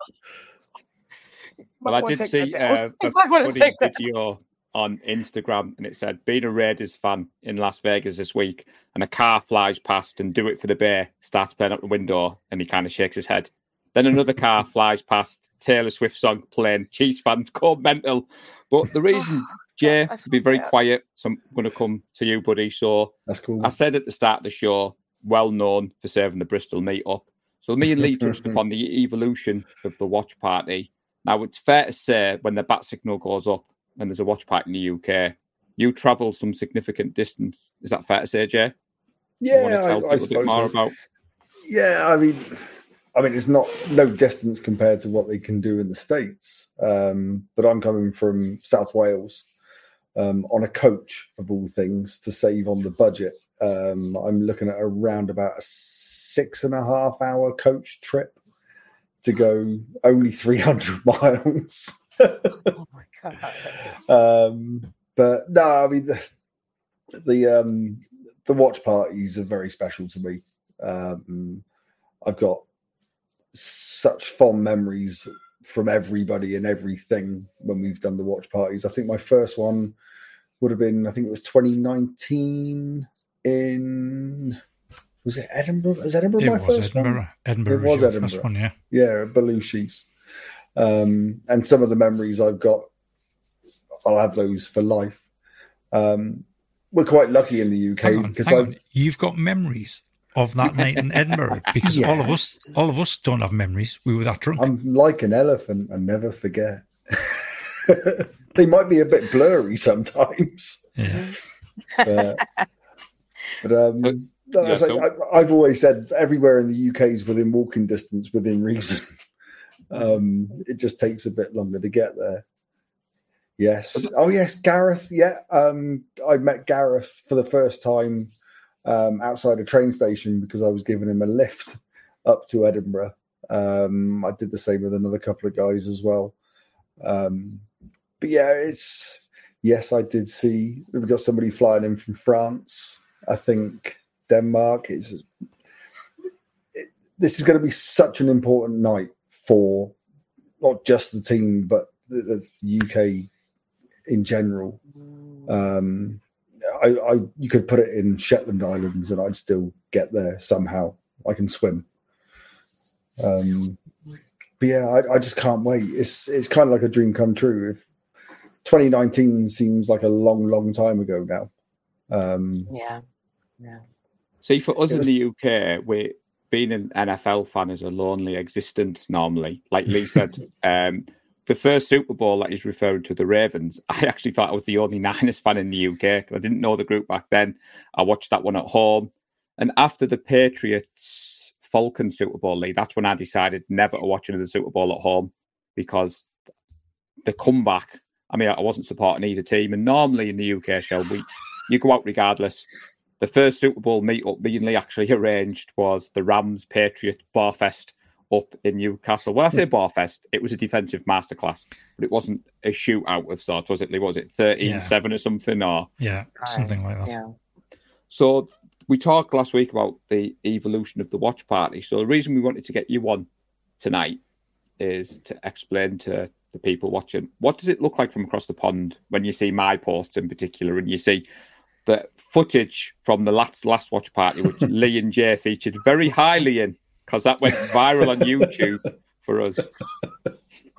Well, I did see uh, a wanna funny take that video <laughs> on Instagram, and it said, "Being a Raiders fan in Las Vegas this week, and a car flies past and do it for the bear starts playing up the window, and he kind of shakes his head. Then another car <laughs> flies past, Taylor Swift song playing. Chiefs fans go mental. But the <sighs> oh, reason, Jay, to be very quiet, so I'm going to come to you, buddy. So That's cool. I said at the start of the show, well known for serving the Bristol meet up. So me and Lee <laughs> touched upon the evolution of the watch party. Now it's fair to say when the bat signal goes up and there's a watch party in the UK, you travel some significant distance. Is that fair to say, Jay? Yeah, want to tell I, I bit suppose more so. about? Yeah, I mean, I mean, it's not no distance compared to what they can do in the states. Um, but I'm coming from South Wales um, on a coach of all things to save on the budget. Um, I'm looking at around about a six and a half hour coach trip to go only 300 <laughs> miles. <laughs> Oh my god. um, but no, I mean the the um, the watch parties are very special to me. Um, I've got such fond memories from everybody and everything when we've done the watch parties. I think my first one would have been I think it was 2019 in was it Edinburgh? Was Edinburgh It my was first Edinburgh. one? Edinburgh It was, was Edinburgh. first one, yeah. yeah, at Belushi's. Um, and some of the memories I've got, I'll have those for life. Um, we're quite lucky in the UK on, because hang I on. You've got memories of that <laughs> night in Edinburgh because all of us, all of us don't have memories. We were that drunk. I'm like an elephant and never forget. <laughs> they might be a bit blurry sometimes, yeah. but, but um, no, yeah, it's like, so- I, I've always said everywhere in the UK is within walking distance, within reason. Um, it just takes a bit longer to get there. Yes. Oh, yes, Gareth. Yeah, um, I met Gareth for the first time um, outside a train station because I was giving him a lift up to Edinburgh. Um, I did the same with another couple of guys as well. Um, but yeah, it's yes, I did see we've got somebody flying in from France. I think Denmark is. It, this is going to be such an important night for not just the team but the, the UK in general. Um, I, I you could put it in Shetland Islands and I'd still get there somehow. I can swim. Um, but yeah, I, I just can't wait. It's it's kind of like a dream come true. If 2019 seems like a long, long time ago now. Um, Yeah. Yeah. See, for us It in was- the UK, we being an NFL fan is a lonely existence normally. Like Lee <laughs> said, um, the first Super Bowl that he's referring to, the Ravens, <laughs> I actually thought I was the only <laughs> Niners fan in the UK I didn't know the group back then. I watched that one at home. And after the Patriots Falcon Super Bowl league, that's when I decided never to watch another Super Bowl at home because the comeback. I mean, I wasn't supporting either team. And normally in the UK show, we you go out regardless. The first Super Bowl meetup me and Lee actually arranged was the Rams Patriot Barfest up in Newcastle. When I say hmm. Barfest, it was a defensive masterclass, but it wasn't a shootout of sorts, was it? Lee? Was it 13 7 or something? Or Yeah, something like that. Yeah. so we talked last week about the evolution of the watch party. So the reason we wanted to get you on tonight is to explain to the people watching what does it look like from across the pond when you see my posts in particular and you see the footage from the last last watch party which <laughs> Lee and Jay featured very highly in because that went viral on YouTube for us. <laughs>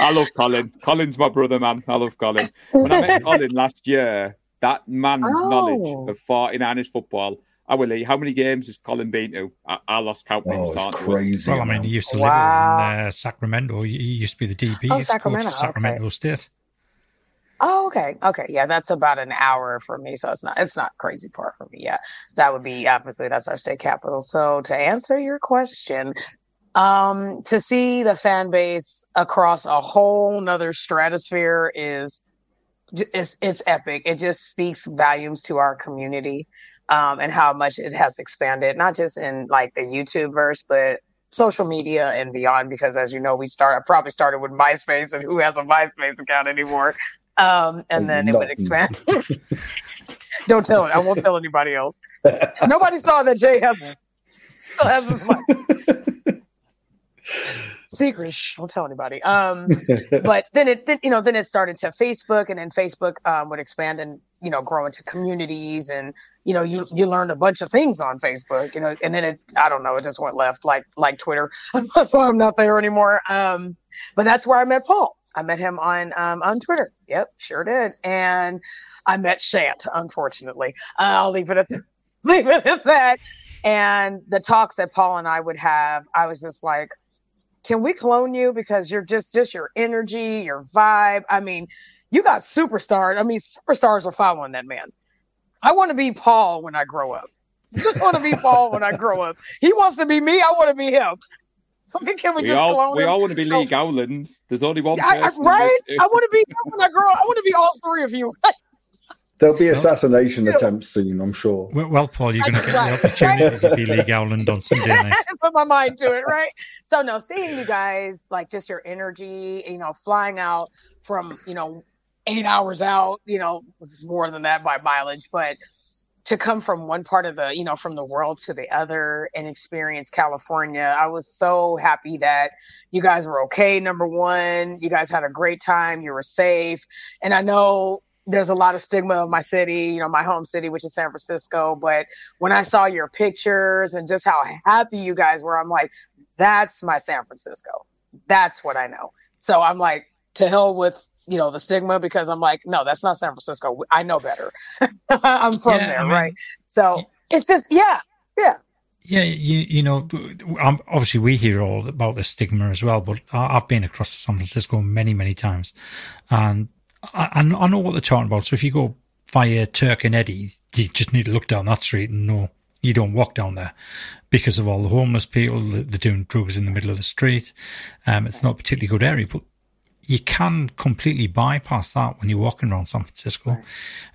I love Colin. Colin's my brother, man. I love Colin. When I met Colin <laughs> last year, that man's Oh. knowledge of 49ers football. I will Lee, how many games has Colin been to? I, I lost count. oh, it's talking to us. crazy. Well, I mean, he used to Wow. live in uh, Sacramento. He he used to be the DB. Oh, Sacramento, Sacramento okay. State. Oh, okay. Okay. Yeah, that's about an hour for me. So it's not it's not crazy far from me. Yeah. That would be obviously that's our state capital. So to answer your question, um, to see the fan base across a whole nother stratosphere is it's it's epic. It just speaks volumes to our community um and how much it has expanded, not just in like the YouTube verse, but social media and beyond because as you know we start I probably started with MySpace and who has a MySpace account anymore um and then it would expand <laughs> don't tell it. I won't tell anybody else. <laughs> Nobody saw that Jay has still has his MySpace secret shh, don't tell anybody. Um <laughs> but then it then you know then it started to facebook and then facebook um, would expand and you know grow into communities and you know you you learned a bunch of things on facebook you know and then it i don't know it just went left like like twitter. That's why i'm not there anymore. Um but that's where i met paul i met him on um on twitter. Yep sure did. And i met shant unfortunately. Uh, i'll leave it at <laughs> leave it at that. And the talks that paul and i would have i was just like can we clone you? Because you're just just your energy your vibe. I mean you got superstar i mean superstars are following that man. I want to be paul when i grow up. I just want to be paul when i grow up. He wants to be me i want to be him <laughs> so can we, We just all, clone we him all want to be So- Lee Gowlands. There's only one I, I, person. in right i want to be <laughs> him when i grow i want to be all three of you <laughs> There'll be assassination attempts soon, I'm sure. Well, well Paul, you're going to get the opportunity to be Lee Gowland on Sunday night. put my mind to it, right? So no, seeing you guys like just your energy, you know, flying out from, you know, eight hours out, you know, which is more than that by mileage, but to come from one part of the, you know, from the world to the other and experience California, I was so happy that you guys were okay. Number one, you guys had a great time, you were safe. And I know there's a lot of stigma of my city, you know, my home city, which is San Francisco. But when I saw your pictures and just how happy you guys were, I'm like, that's my San Francisco. That's what I know. So I'm like, to hell with you know the stigma because I'm like, no, that's not San Francisco. I know better. <laughs> I'm from Yeah, there, I mean, right? So it's just yeah, yeah. Yeah, you you know, obviously we hear all about the stigma as well, but I've been across to San Francisco many, many times, and I, I know what they're talking about. So if you go via Turk and Eddy, you just need to look down that street and know you don't walk down there because of all the homeless people. They're doing drugs in the middle of the street. Um, it's not a particularly good area, but you can completely bypass that when you're walking around San Francisco.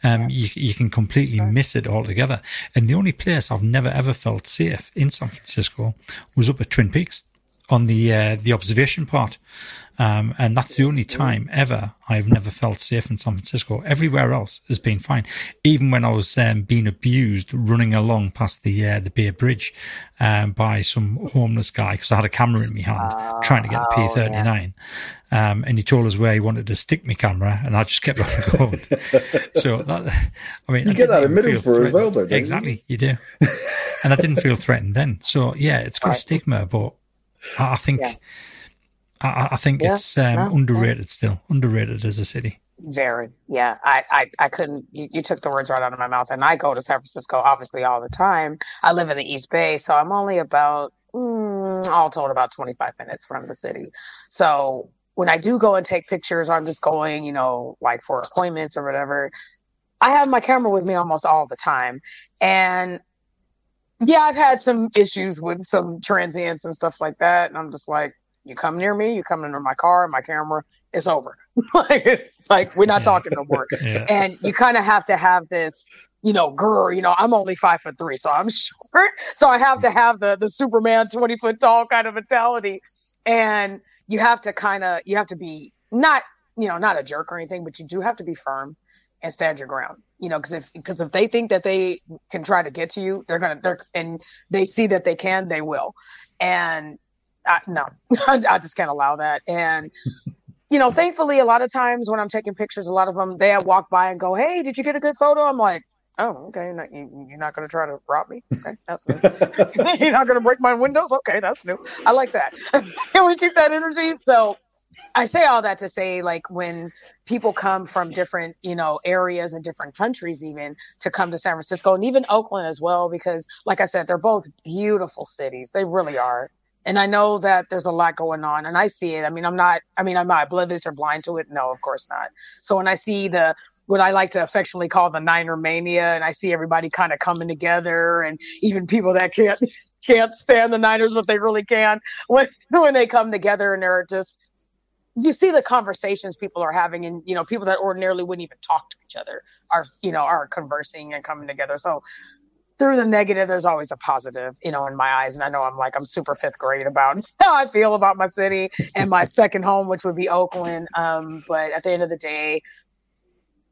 Um, you, you can completely miss it altogether. And the only place I've never ever felt safe in San Francisco was up at Twin Peaks on the uh, the observation part, um, and that's the only time ever I've never felt safe in San Francisco. Everywhere else has been fine. Even when I was um, being abused running along past the uh, the Bay Bridge um, by some homeless guy because I had a camera in my hand trying to get the P thirty nine, um, and he told us where he wanted to stick my camera, and I just kept on <laughs> going. so that, I mean, you I get that in Middlesbrough as well, don't you? Exactly, you do. and I didn't feel threatened then. So yeah, it's got right. a stigma, but I, I think. Yeah I, I think yeah, it's um, no, underrated still, underrated as a city. Very, yeah. I, I, I couldn't. You, you, took the words right out of my mouth. And I go to San Francisco obviously all the time. I live in the East Bay, so I'm only about mm, all told about 25 minutes from the city. So when I do go and take pictures, or I'm just going, you know, like for appointments or whatever. I have my camera with me almost all the time, and yeah, I've had some issues with some transients and stuff like that, and I'm just like, you come near me, you come into my car, my camera, it's over. <laughs> like, like we're not yeah. talking no more. <laughs> yeah. And you kind of have to have this, you know, girl, you know, I'm only five foot three, so I'm <laughs> short. So I have to have the the Superman 20 foot tall kind of mentality. And you have to kind of you have to be not, you know, not a jerk or anything, but you do have to be firm and stand your ground. You know, because if because if they think that they can try to get to you, they're gonna they're and they see that they can, they will. And I, no, <laughs> I just can't allow that. And you know, thankfully, a lot of times when I'm taking pictures, a lot of them they walk by and go, "Hey, did you get a good photo?" I'm like, "Oh, okay. Not, you, are not going to try to rob me? Okay, that's new. <laughs> <laughs> you're not going to break my windows? Okay, that's new. I like that. Can we keep that energy?" So, I say all that to say, like, when people come from different, you know, areas and different countries, even to come to San Francisco and even Oakland as well, because, like I said, they're both beautiful cities. They really are and I know that there's a lot going on and I see it. I mean, I'm not, I mean, I'm not oblivious or blind to it. No, of course not. So when I see the, what I like to affectionately call the Niner mania, and I see everybody kind of coming together and even people that can't, can't stand the Niners, but they really can <laughs> when, when they come together and they're just, you see the conversations people are having and you know people that ordinarily wouldn't even talk to each other are you know are conversing and coming together so through the negative, there's always a positive, you know, in my eyes. And I know I'm like, I'm super fifth grade about <laughs> how I feel about my city and my second home, which would be Oakland. Um, but at the end of the day,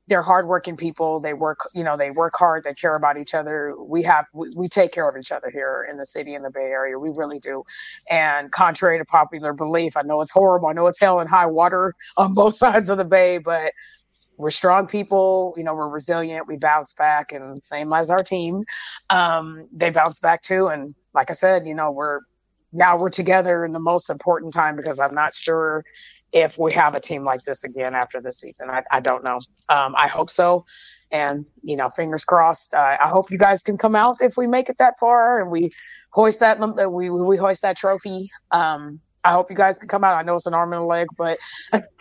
they're hardworking people. They work, you know, they work hard. They care about each other. We have, we, we take care of each other here in the city, in the Bay Area. We really do. And contrary to popular belief, I know it's horrible. I know it's hell and high water <laughs> on both sides of the Bay, but we're strong people. You know, we're resilient. We bounce back, and same as our team, um, they bounce back too. And like I said, you know, we're now we're together in the most important time because I'm not sure if we have a team like this again after the season. I, I don't know. Um, I hope so. And you know, fingers crossed. Uh, I hope you guys can come out if we make it that far and we hoist that we we hoist that trophy. Um, I hope you guys can come out. I know it's an arm and a leg, but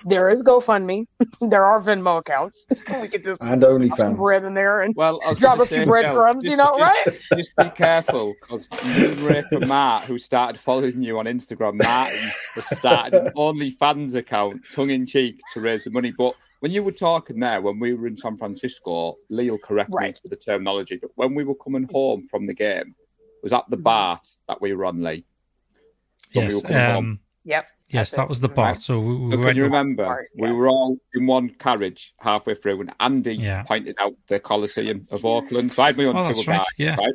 there is GoFundMe. <laughs> there are Venmo accounts. <laughs> we could just and OnlyFans bread in there and well, drop a few breadcrumbs. You, you know, right? Just be careful because you, Rick, and Matt, who started following you on Instagram, Matt started an OnlyFans account, tongue in cheek, to raise the money. But when you were talking there, when we were in San Francisco, Lee will correct right. me with the terminology, but when we were coming home from the game, was at the mm-hmm. bar that we were on, Lee yes. Um, yep. Yes, that was the part. So, we, we so can you remember? Part, yeah. We were all in one carriage halfway through, and Andy yeah. pointed out the Coliseum of Oakland. So I had my own oh, right. Back, yeah. right?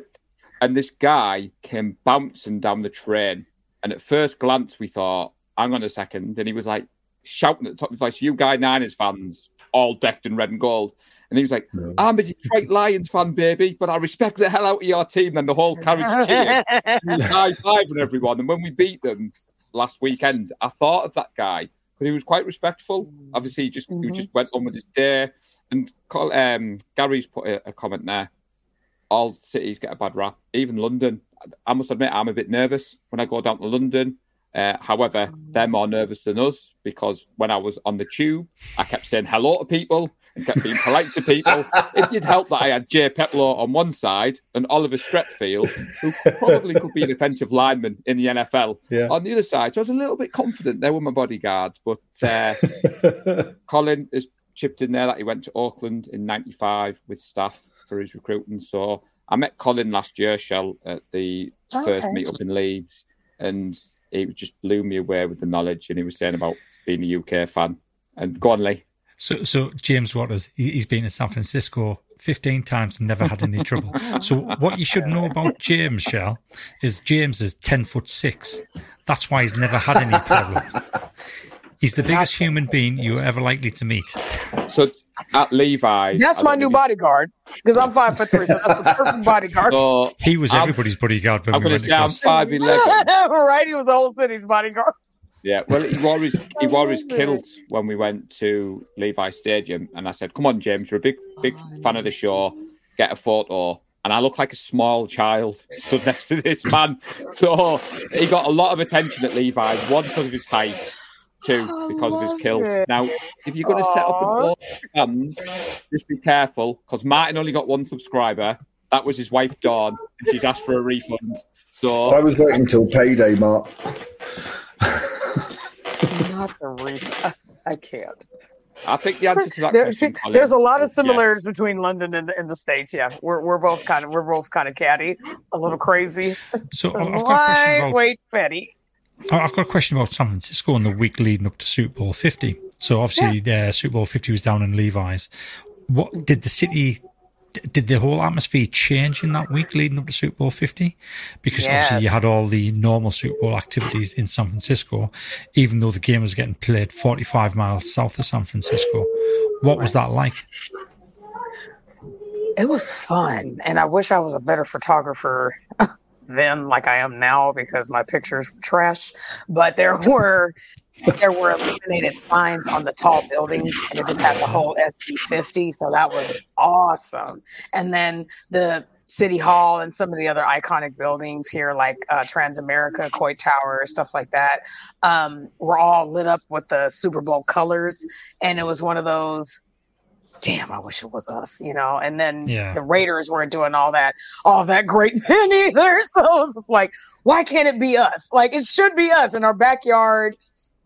And this guy came bouncing down the train. And at first glance, we thought, hang on a second. And he was like shouting at the top of his voice, You guy Niners fans, all decked in red and gold. And he was like, no. I'm a Detroit Lions fan, baby, but I respect the hell out of your team. And the whole carriage cheered, <laughs> high fiving everyone. And when we beat them last weekend, I thought of that guy because he was quite respectful. Obviously, he just mm-hmm. he just went on with his day. And um, Gary's put a, a comment there. All cities get a bad rap, even London. I must admit, I'm a bit nervous when I go down to London. Uh, however, they're more nervous than us because when I was on the tube, I kept saying hello to people and kept being polite to people. it did help that I had Jay Peplow on one side and Oliver Stretfield, who probably could be an offensive lineman in the NFL, yeah. on the other side. So I was a little bit confident they were my bodyguards. But uh, <laughs> Colin has chipped in there that he went to Oakland in 95 with staff for his recruiting. So I met Colin last year, Shel, at the okay. first meet up in Leeds. And he just blew me away with the knowledge, and he was saying about being a UK fan. And go on, Lee. So, so James Waters, he's been in San Francisco 15 times and never had any trouble. So, what you should know about James, Shel, is James is 10 foot six. That's why he's never had any problem. He's the biggest human being you're ever likely to meet. So, at Levi. That's my new bodyguard because I'm five foot three, so that's the perfect <laughs> bodyguard. So, he was everybody's bodyguard when I'm we going to say I'm five eleven. <laughs> right? He was the whole city's bodyguard. Yeah, well, he wore his <laughs> he wore his kilt when we went to Levi Stadium, and I said, "Come on, James, you're a big big oh, fan of the show. Get a photo." And I look like a small child <laughs> stood next to this man, so he got a lot of attention at Levi's. One because of his height, two I because of his love kilt. it. Now, if you're going to set up an Aw. OnlyFans, just be careful because Martin only got one subscriber. That was his wife Dawn, and she's asked for a refund. So I was waiting till payday, Mark. Not the reef. I can't. I think the answer to that There- question, Colin, <laughs> there's a lot of is yes. similarities between London and, and the states. Yeah, we're we're both kind of we're both kind of catty, a little crazy, So, I've I've got a question about lightweight petty. I- I've got a question about San Francisco in the week leading up to Super Bowl 50. So obviously, uh, Super Bowl 50 was down in Levi's. What did the city? Did the whole atmosphere change in that week leading up to Super Bowl 50? Because obviously you had all the normal Super Bowl activities in San Francisco, even though the game was getting played 45 miles south of San Francisco. What was that like? It was fun, and I wish I was a better photographer <laughs> then, like I am now, because my pictures were trash. But there <laughs> were there were illuminated signs on the tall buildings, and it just had the whole SB50, so that was awesome. And then the City Hall and some of the other iconic buildings here, like uh, Transamerica, Coit Tower, stuff like that, um, were all lit up with the Super Bowl colors, and it was one of those damn, I wish it was us, you know. And then Yeah. the Raiders weren't doing all that, all that great <laughs> then either. So it's like, why can't it be us? Like it should be us in our backyard,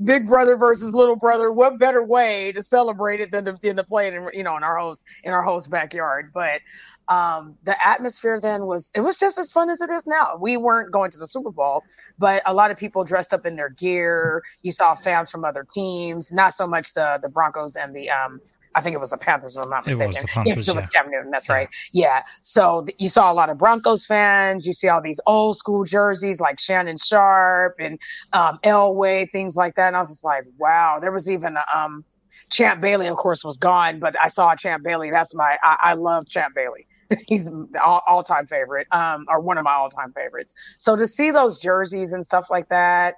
big brother versus little brother. What better way to celebrate it than to, than to play it in, you know, in our host in our host backyard? But um, the atmosphere then was it was just as fun as it is now. We weren't going to the Super Bowl, but a lot of people dressed up in their gear. You saw fans from other teams, not so much the the Broncos and the um, I think it was the Panthers, if I'm not It was mistaken. the Panthers, it was yeah. Cam Newton, that's Yeah. right. Yeah. So th- you saw a lot of Broncos fans. You see all these old school jerseys like Shannon Sharpe and um, Elway, things like that. And I was just like, wow. There was even a, um, Champ Bailey, of course, was gone, but I saw Champ Bailey. That's my, I, I love Champ Bailey. <laughs> He's all, all time favorite, um, or one of my all time favorites. So to see those jerseys and stuff like that,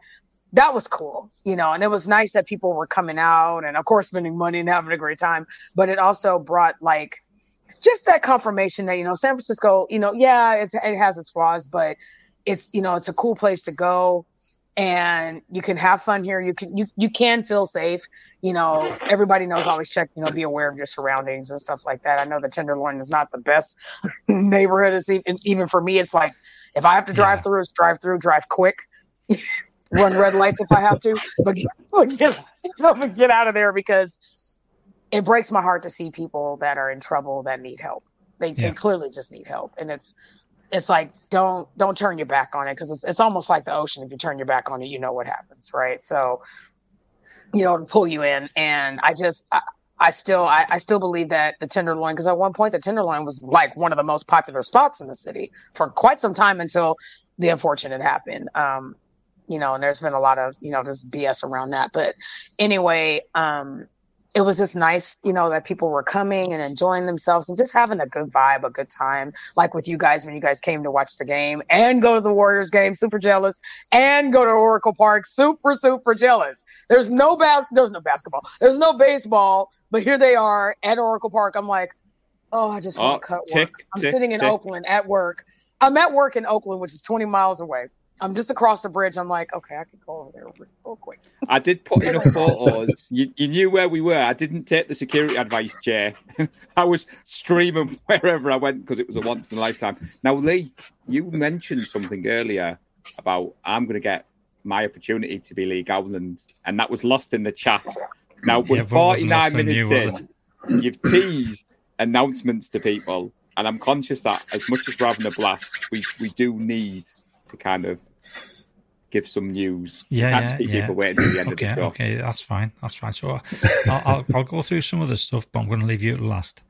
that was cool, you know, and it was nice that people were coming out and, of course, spending money and having a great time. But it also brought like just that confirmation that you know San Francisco, you know, yeah, it's, it has its flaws, but it's you know it's a cool place to go, and you can have fun here. You can you you can feel safe. You know, everybody knows always check. You know, be aware of your surroundings and stuff like that. I know the Tenderloin is not the best <laughs> neighborhood. It's even even for me. It's like if I have to drive Yeah. through, it's drive through, drive quick. <laughs> Run red lights if I have to, but get, <laughs> but get, get out of there because it breaks my heart to see people that are in trouble that need help. They, Yeah. they clearly just need help, and it's it's like don't don't turn your back on it because it's it's almost like the ocean. If you turn your back on it, you know what happens, right? So, you know, to pull you in, and I just. I, I still, I, I still believe that the Tenderloin, because at one point the Tenderloin was like one of the most popular spots in the city for quite some time until the unfortunate happened. Um, you know, and there's been a lot of, you know, just BS around that. But anyway, um, it was just nice, you know, that people were coming and enjoying themselves and just having a good vibe, a good time. Like with you guys when you guys came to watch the game and go to the Warriors game, super jealous, and go to Oracle Park, super, super jealous. There's no bas- there's no basketball, there's no baseball, but here they are at Oracle Park. I'm like, oh, I just want Oh, to cut tick, work. I'm tick, sitting in tick. Oakland at work. I'm at work in Oakland, which is 20 miles away. I'm just across the bridge. I'm like, okay, I can go over there real quick. I did put in a <laughs> photos. You, you knew where we were. I didn't take the security advice, Jay. <laughs> I was streaming wherever I went because it was a once in a lifetime. Now, Lee, you mentioned something earlier about I'm going to get my opportunity to be Lee Gowland, and that was lost in the chat. Now, Yeah, we're but it wasn't 49 less than minutes you, was in. You've teased announcements to people, and I'm conscious that as much as we're having a blast, we, we do need to kind of give some news. Yeah, yeah, yeah. people waiting to the end okay, of the show. okay, that's fine. That's fine. So uh, I'll, I'll, I'll go through some of the stuff, but I'm going to leave you at last.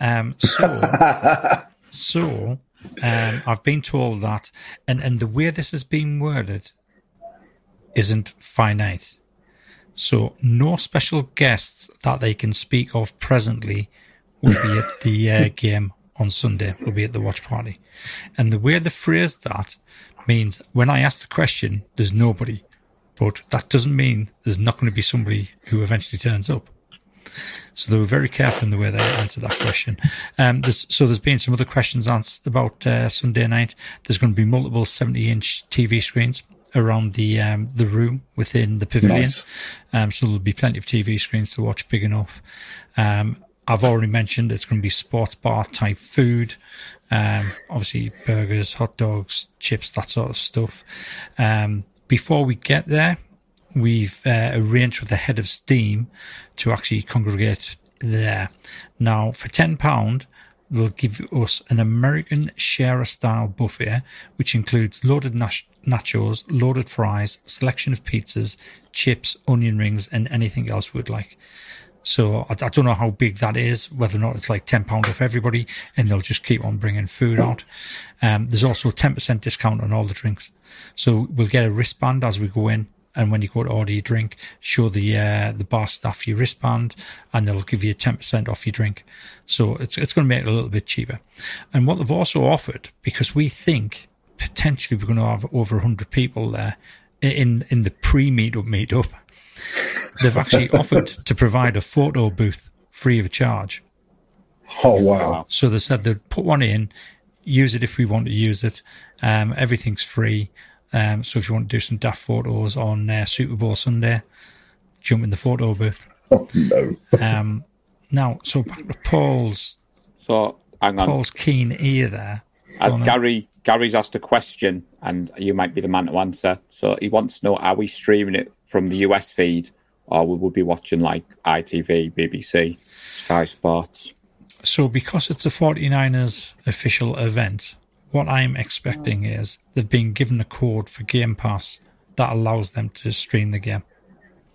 Um, so, <laughs> so um, I've been told that, and, and the way this has been worded isn't finite. So no special guests that they can speak of presently will be at the uh, <laughs> game on Sunday. Will be at the watch party, and the way they phrased that means when I ask the question, there's nobody, but that doesn't mean there's not going to be somebody who eventually turns up. So they were very careful in the way they answered that question. Um, there's, so there's been some other questions asked about uh, Sunday night. There's going to be multiple 70 inch TV screens around the um, the room within the pavilion. Nice. Um, so there'll be plenty of TV screens to watch, big enough. Um, I've already mentioned it's going to be sports bar type food. Um, obviously burgers, hot dogs, chips, that sort of stuff. Um, before we get there, we've uh, arranged with the head of Steam to actually congregate there. Now, for ten pound, they'll give us an American sharer style buffet, which includes loaded nach- nachos, loaded fries, selection of pizzas, chips, onion rings, and anything else we'd like. So I, I don't know how big that is, whether or not it's like ten pound off everybody, and they'll just keep on bringing food out. Um, there's also a ten percent discount on all the drinks, so we'll get a wristband as we go in. And when you go to order your drink, show the uh, the bar staff your wristband, and they'll give you ten percent off your drink. So it's it's going to make it a little bit cheaper. And what they've also offered, because we think potentially we're going to have over hundred people there in in the pre meetup meetup, they've actually <laughs> offered to provide a photo booth free of charge. Oh wow. So they said they'd put one in, use it if we want to use it. Um, everything's free. Um, so if you want to do some daft photos on uh, Super Bowl Sunday, jump in the photo booth. Oh no. <laughs> Um, now, so back to Paul's So hang on. Paul's keen ear there. As Go on then. Gary Gary's asked a question, and you might be the man to answer. So he wants to know: Are we streaming it from the US feed, or will we be watching like ITV, BBC, Sky Sports? So because it's a 49ers official event, what I'm expecting is they've been given a code for Game Pass that allows them to stream the game.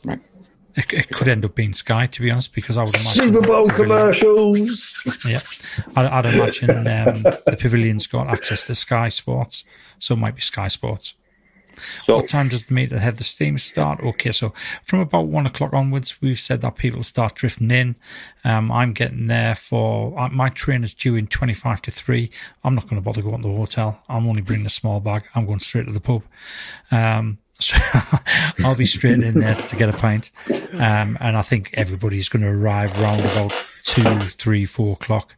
Right. It, it could end up being Sky, to be honest, because I would imagine Super Bowl commercials. Yeah, I'd, I'd imagine um, the Pavilion's got access to Sky Sports, so it might be Sky Sports. So What time does the meet ahead the steam start? Okay, so from about one o'clock onwards, we've said that people start drifting in. Um, I'm getting there for uh, my train is due in twenty five to three. I'm not going to bother going to the hotel. I'm only bringing a small bag. I'm going straight to the pub. Um, <laughs> so I'll be straight in there to get a pint. Um, and I think everybody's going to arrive round about two, three, four o'clock.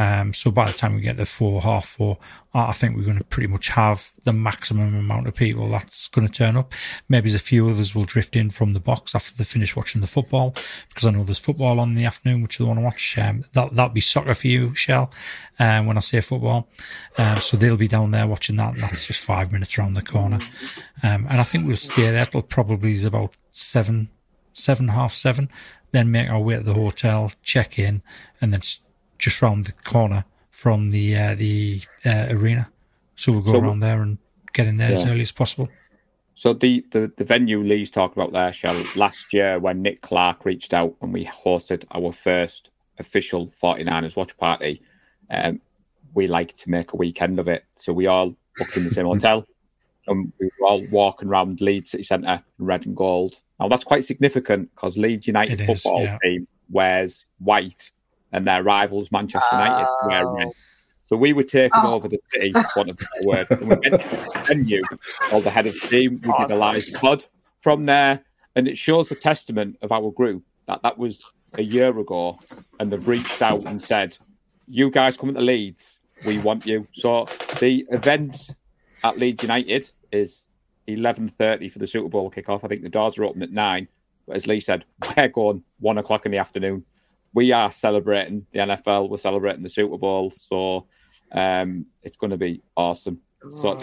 Um, so by the time we get to four, half four, I think we're going to pretty much have the maximum amount of people that's going to turn up. Maybe a few others will drift in from the box after they finish watching the football, because I know there's football on in the afternoon, which they want to watch. Um, that, that'll be soccer for you, Shel, um, when I say football. Um, so they'll be down there watching that. That's just five minutes around the corner. Um, and I think we'll stay there till probably is about seven, seven, half seven, then make our way to the hotel, check in, and then just round the corner from the uh, the uh, arena. So we'll go So- around there and get in there as early as possible. So the, the, the venue Lee's talked about there, Shel, last year when Nick Clark reached out and we hosted our first official 49ers watch party, um, we like to make a weekend of it. So we all booked in the same hotel <laughs> and we were all walking around Leeds City Centre in red and gold. Now that's quite significant because Leeds United It is, football yeah. team wears white and their rivals Manchester United wear red. Uh, oh. So we were taking Oh. over the city, want of better word. And we went to the venue, called the Head of Steam. We did a live pod from there, and it shows the testament of our group that that was a year ago, and they've reached out and said, "You guys coming to Leeds, we want you." So the event at Leeds United is eleven thirty for the Super Bowl kickoff. I think the doors are open at nine, but as Lee said, we're going one o'clock in the afternoon. We are celebrating the NFL. We're celebrating the Super Bowl, so um, it's going to be awesome. So-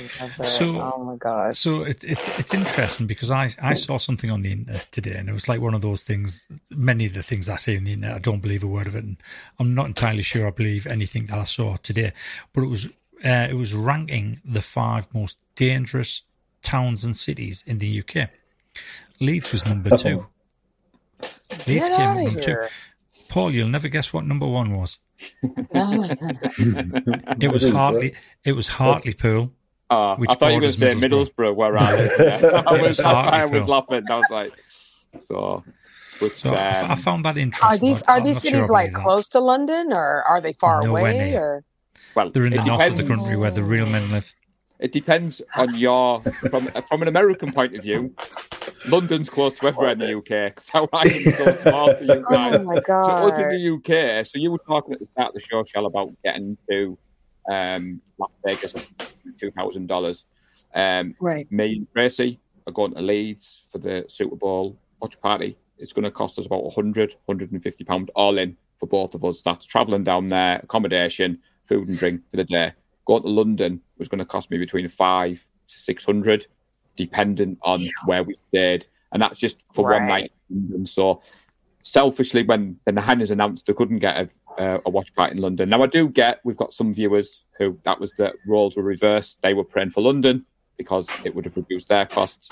So- oh my gosh. So it, it's it's interesting because I I saw something on the internet today, and it was like one of those things. Many of the things I see on the internet, I don't believe a word of it, and I'm not entirely sure I believe anything that I saw today. But it was uh, it was ranking the five most dangerous towns and cities in the UK. Leeds was number two. Leeds Get came outta in number two. Here. Paul, you'll never guess what number one was. <laughs> <laughs> it It was Hartley. It was Hartlepool. Uh, Which I thought you were going to say Middlesbrough, where I live. <laughs> Yeah. I was, that's I was laughing. I was like, so. But, So I f- I, um, found that interesting. Are these are I'm these not sure cities like close to London or are they far Nowhere away near. or well, They're in the north of the country where the real men live. It depends on your from from an American point of view. London's close to everywhere in the UK because how I am so small to you <laughs> guys. Oh my To us in the UK, so you were talking at the start of the show, Shel, about getting to um, Las Vegas for two thousand dollars. Um, Right. me and Tracy are going to Leeds for the Super Bowl watch party. It's going to cost us about 100, 150 pound all in for both of us. That's travelling down there, accommodation, food and drink for the day. Going to London was going to cost me between five to six hundred, dependent on where we stayed, and that's just for one night. London. So selfishly, when the Hannahs announced they couldn't get a, uh, a watch party in London, now I do get we've got some viewers who that was the roles were reversed. They were praying for London because it would have reduced their costs.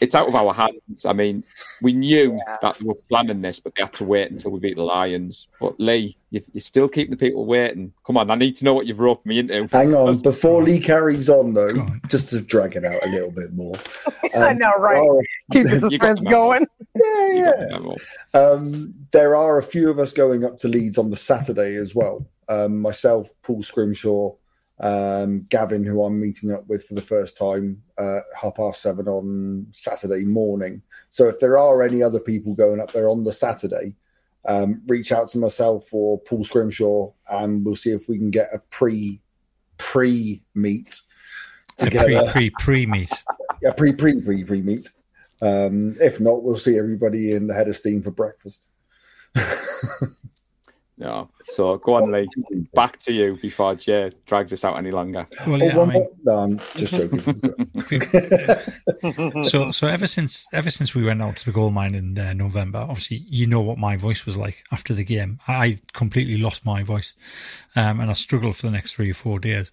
It's out of our hands. I mean, we knew Yeah. that we were planning this, but they had to wait until we beat the Lions. But Lee, you, you still keep the people waiting. Come on, I need to know what you've roped me into. Hang on, before Lee carries on though, on. just to drag it out a little bit more. <laughs> I Um, know, right? oh, <laughs> Keep the <laughs> suspense going. yeah, yeah. got the memo. Um, there are a few of us going up to Leeds on the Saturday as well. Um, myself, Paul Scrimshaw, um, Gavin, who I'm meeting up with for the first time, uh, half past seven on Saturday morning. So if there are any other people going up there on the Saturday, um, reach out to myself or Paul Scrimshaw, and we'll see if we can get a pre pre meet A pre together. pre pre meet. a pre pre pre pre meet. Um, if not, we'll see everybody in the head of steam for breakfast. <laughs> No. So go on, Lee. Back to you before Jay drags us out any longer. Well, Oh, yeah, I mean... more... No, I'm just <laughs> joking. <laughs> so so ever since ever since we went out to the gold mine in uh, November, obviously you know what my voice was like after the game. I completely lost my voice, um, and I struggled for the next three or four days.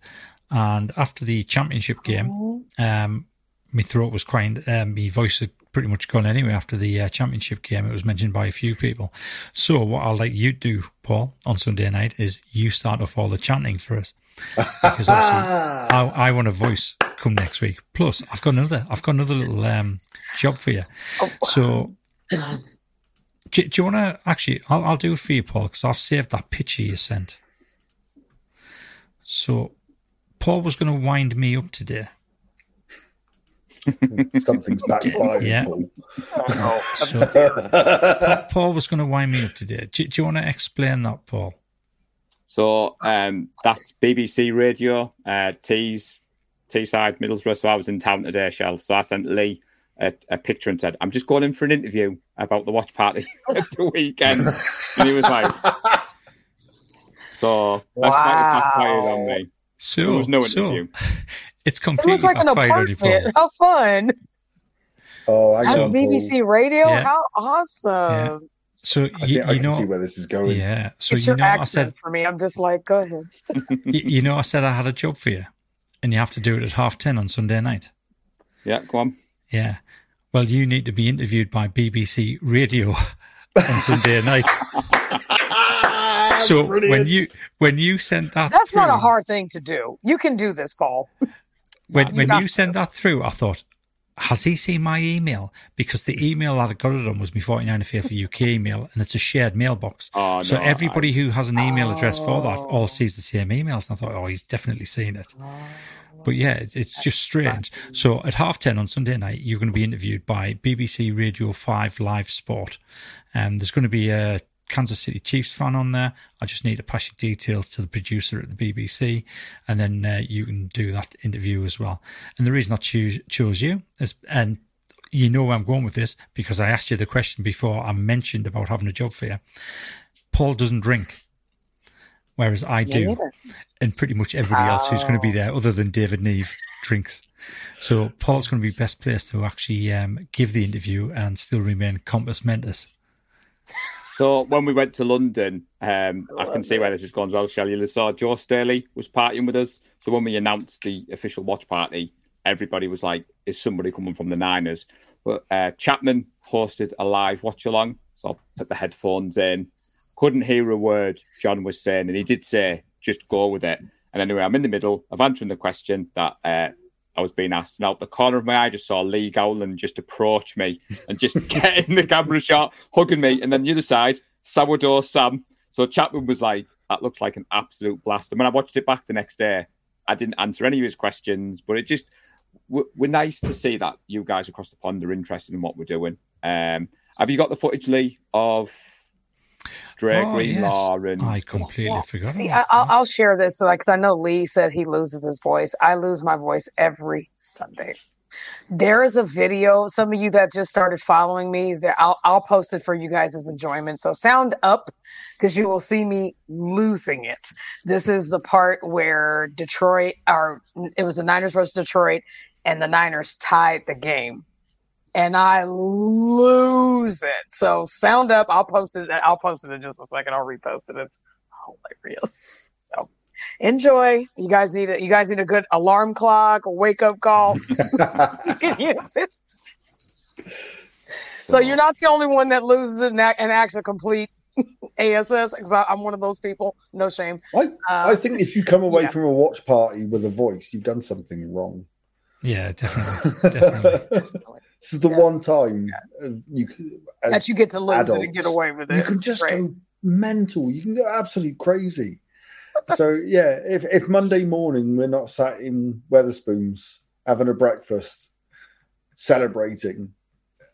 And after the championship game, um, my throat was quite, um, my voice had pretty much gone anyway after the uh, championship game. It was mentioned by a few people. So what I'll let you do, Paul, on Sunday night is you start off all the chanting for us because obviously <laughs> I, I want a voice come next week. Plus, I've got another, I've got another little um, job for you. So, do, do you want to actually? I'll, I'll do it for you, Paul, because I've saved that picture you sent. So, Paul was going to wind me up today. Something's <laughs> backfired. Yeah. Paul. <laughs> So, Paul was going to wind me up today. Do, do you want to explain that, Paul? So um, that's BBC Radio, uh, Tees, Teesside, Middlesbrough. So I was in town today, Shel. So I sent Lee a, a picture and said, I'm just going in for an interview about the watch party <laughs> at the weekend. and he was like, So that's Wow. backfired on me. So, There was no so interview. it's It looks like an backfired on you, Paul. apartment. How fun. Oh, hang On on, BBC Radio. Yeah. How awesome. So I, you, I you can see know, where this is going. yeah. So it's you your know, I said for me. I'm just like, go ahead. <laughs> you, you know, I said I had a job for you, and you have to do it at half ten on Sunday night. Yeah, go on. Yeah. Well, you need to be interviewed by BBC Radio <laughs> on Sunday night. <laughs> so when you when you sent that, That's not a hard thing to do. You can do this, Paul. When when you sent that through, I thought, has he seen my email? Because the email that I got it on was my 49 for UK email, and it's a shared mailbox. <laughs> Oh, no, so everybody who has an email address for that Oh. all sees the same emails. And I thought, oh, he's definitely seen it. But yeah, it's just strange. So at half 10 on Sunday night, you're going to be interviewed by BBC Radio 5 Live Sport. And there's going to be a Kansas City Chiefs fan on there. I just need to pass your details to the producer at the BBC, and then uh, you can do that interview as well. And the reason I choose, chose you is, and you know where I'm going with this because I asked you the question before I mentioned about having a job for you. Paul doesn't drink, whereas I do neither. and pretty much everybody else who's going to be Oh. there, other than David Neve, drinks. So Paul's going to be best placed to actually um, give the interview and still remain compos mentis. So when we went to London, um, I can see where this is going as well, Shelley. You saw Joe Staley was partying with us. So when we announced the official watch party, everybody was like, "Is somebody coming from the Niners?" But uh, Chapman hosted a live watch along, so I put the headphones in. Couldn't hear a word John was saying, and he did say, "Just go with it." And anyway, I'm in the middle of answering the question that uh, I was being asked. And out the corner of my eye, I just saw Lee Gowland just approach me and just <laughs> get in the camera shot, hugging me. And then the other side, sourdough Sam. So Chapman was like, that looks like an absolute blast. And when I watched it back the next day, I didn't answer any of his questions, but it just, we're nice to see that you guys across the pond are interested in what we're doing. Um, have you got the footage, Lee, of Dre Oh, Greenlaw yes. and I completely forgot. See, I, I'll. I'll share this because I know Lee said he loses his voice. I lose my voice every Sunday. There is a video. Some of you that just started following me, that I'll, I'll post it for you guys' as enjoyment. So sound up because you will see me losing it. This is the part where Detroit, or it was the Niners versus Detroit, and the Niners tied the game. And I lose it. So sound up. I'll post it. I'll post it in just a second. I'll repost it. It's hilarious. So enjoy. You guys need it. You guys need a good alarm clock, a wake up call. you can use it. So you're not the only one that loses it and, act- and acts a complete ASS. Because I'm one of those people. No shame. I, Uh, I think if you come away yeah. from a watch party with a voice, you've done something wrong. Yeah, definitely. definitely. <laughs> this is the Yeah. one time uh, you as that you get to lose it and get away with it. you can just Right. go mental. You can go absolutely crazy. <laughs> so yeah, if if Monday morning we're not sat in Wetherspoons having a breakfast, celebrating,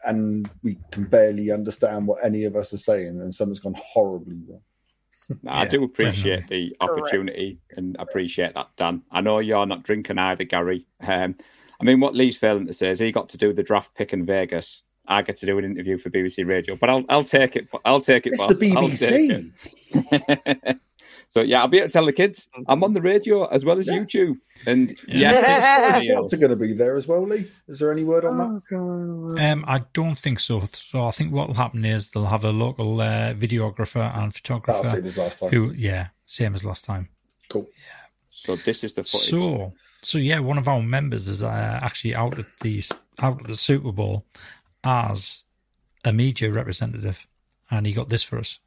and we can barely understand what any of us are saying, then something's gone horribly wrong. <laughs> No, I do appreciate definitely. the opportunity and appreciate that, Dan. I know you're not drinking either, Gary. Um, I mean, what Lee's failing to say is he got to do the draft pick in Vegas. I get to do an interview for BBC Radio, but I'll I'll take it. I'll take it. It's boss. the BBC. it. <laughs> so yeah, I'll be able to tell the kids I'm on the radio as well as Yeah. YouTube. And Yeah. yes, it's are going to be there as well, Lee. Is there any word on that? Oh, God. Um, I don't think so. So I think what will happen is they'll have a local uh, videographer and That'll photographer save us last time. who, yeah, same as last time. Cool. So this is the footage. So, so yeah, one of our members is uh, actually out at the out at the Super Bowl as a media representative, and he got this for us.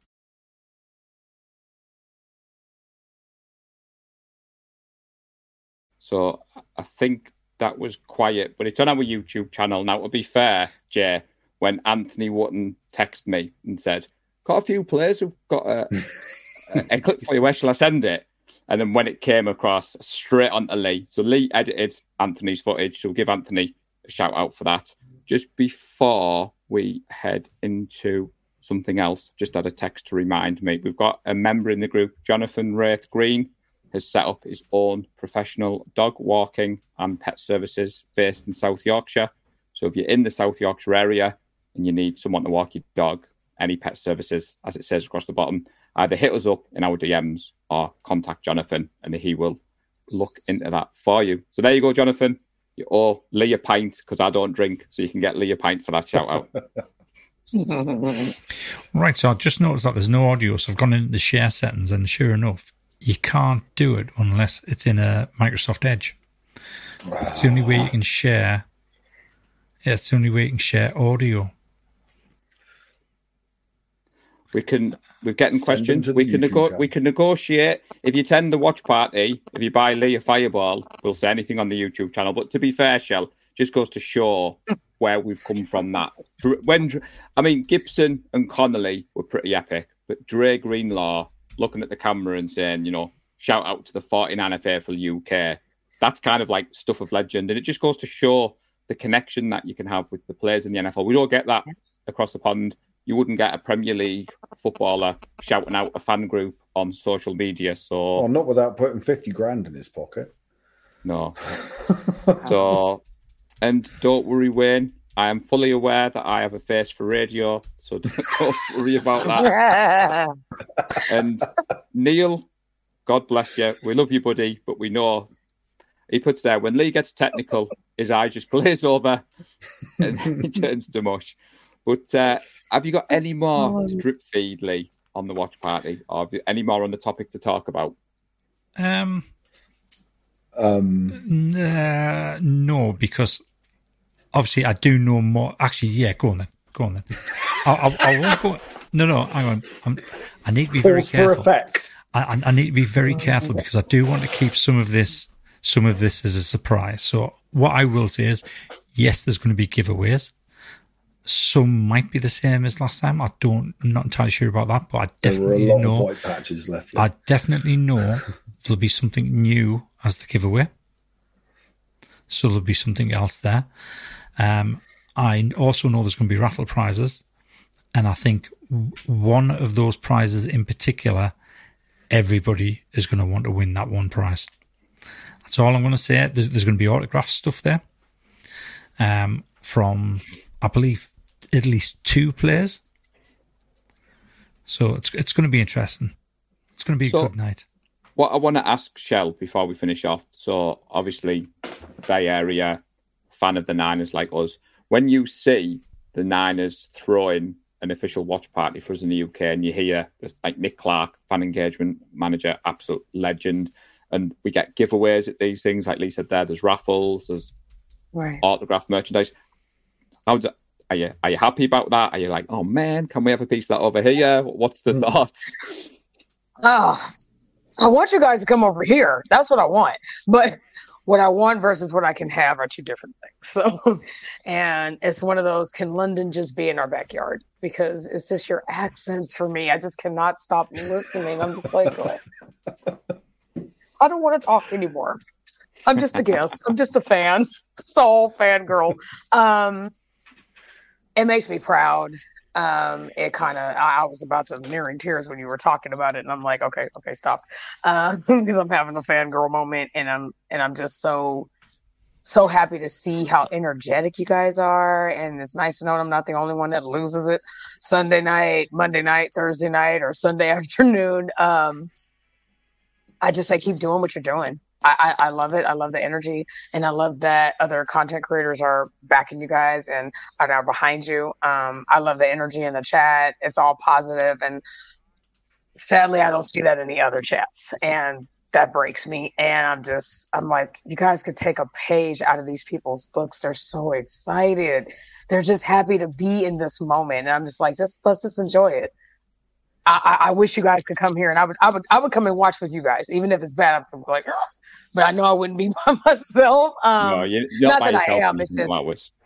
So I think that was quiet, but it's on our YouTube channel. Now, to be fair, Jay, when Anthony Wotton texted me and said, Got a few players who've got a, <laughs> a, a clip for you, where shall I send it? And then when it came across, straight onto Lee. So Lee edited Anthony's footage. So give Anthony a shout out for that. Just before we head into something else, just had a text to remind me. We've got a member in the group, Jonathan Wraith Green, has set up his own professional dog walking and pet services based in South Yorkshire. So if you're in the South Yorkshire area and you need someone to walk your dog, any pet services, as it says across the bottom, either hit us up in our DMs or contact Jonathan and he will look into that for you. So there you go, Jonathan. You owe Lee a pint because I don't drink, so you can get Lee a pint for that shout out. <laughs> Right, so I just noticed that there's no audio, so I've gone into the share settings, and sure enough, you can't do it unless it's in a Microsoft Edge. It's the only way you can share. Yeah, it's the only way you can share audio. We can we're getting Send questions. We can nego- we can negotiate. If you attend the watch party, if you buy Lee a fireball, we'll say anything on the YouTube channel. But to be fair, Shel just goes to show where we've come from. That when I mean Gipson and Conley were pretty epic, but Dre Greenlaw looking at the camera and saying, you know, shout out to the 49 faithful UK. That's kind of like stuff of legend, and it just goes to show the connection that you can have with the players in the NFL. We don't get that across the pond. You wouldn't get a Premier League footballer shouting out a fan group on social media. So Oh, not without putting 50 grand in his pocket. no. <laughs> So and don't worry, Wayne. I am fully aware that I have a face for radio, so don't, <laughs> don't worry about that. And Neil, God bless you. We love you, buddy, but we know he puts there when Lee gets technical, his eye just <laughs> glaze over and he turns to mush. But uh, have you got any more to drip feed, Lee, on the watch party? Or have you any more on the topic to talk about? Um, Um, Uh, no, because obviously I do know more. Actually, yeah, go on then. Go on then. <laughs> I, I, I won't go. No, no, hang on. I'm, I need to be very pause for effect. I, I- I need to be very careful because I do want to keep some of this, some of this as a surprise. So what I will say is, yes, there's going to be giveaways. Some might be the same as last time. I don't. I'm not entirely sure about that, but I There were a definitely lot know. of white patches left. I definitely know <laughs> there'll be something new as the giveaway. So there'll be something else there. Um, I also know there's going to be raffle prizes. And I think one of those prizes in particular, everybody is going to want to win that one prize. That's all I'm going to say. There's, there's going to be autograph stuff there um, from, I believe, at least two players. So it's it's going to be interesting. It's going to be a So- good night. What I want to ask Shel before we finish off. So obviously, Bay Area fan of the Niners like us. When you see the Niners throwing an official watch party for us in the UK, and you hear like Nick Clark, fan engagement manager, absolute legend, and we get giveaways at these things. Like Lisa, said, there, there's raffles, there's Right. autographed merchandise. How do, are you? Are you happy about that? Are you like, oh man, can we have a piece of that over here? What's the thoughts? Oh, I want you guys to come over here. That's what I want. But what I want versus what I can have are two different things. So, <laughs> and it's one of those can London just be in our backyard? Because it's just your accents for me. I just cannot stop listening. I'm just like, what? I don't want to talk anymore. I'm just a guest. I'm just a fan. Just a whole fangirl. Um, it makes me proud. Um it kind of I, I was about to nearing tears when you were talking about it and i'm like okay okay stop. <laughs> Uh because i'm having a fangirl moment and i'm and i'm just so so happy to see how energetic you guys are and it's nice to know i'm not the only one that loses it. Sunday night monday night thursday night or sunday <laughs> afternoon um i just say keep doing what you're doing I, I, love it. I love the energy, and I love that other content creators are backing you guys and are now behind you. Um, I love the energy in the chat. It's all positive, and sadly, I don't see that in the other chats, and that breaks me. And I'm just, I'm like, you guys could take a page out of these people's books. They're so excited. They're just happy to be in this moment, and I'm just like, just let's just enjoy it. I, I, wish you guys could come here, and I would, I would, I would come and watch with you guys, even if it's bad. I'm like, "Ugh." but I know I wouldn't be <laughs> by myself. Um, no, you, you're not that I am, it's just-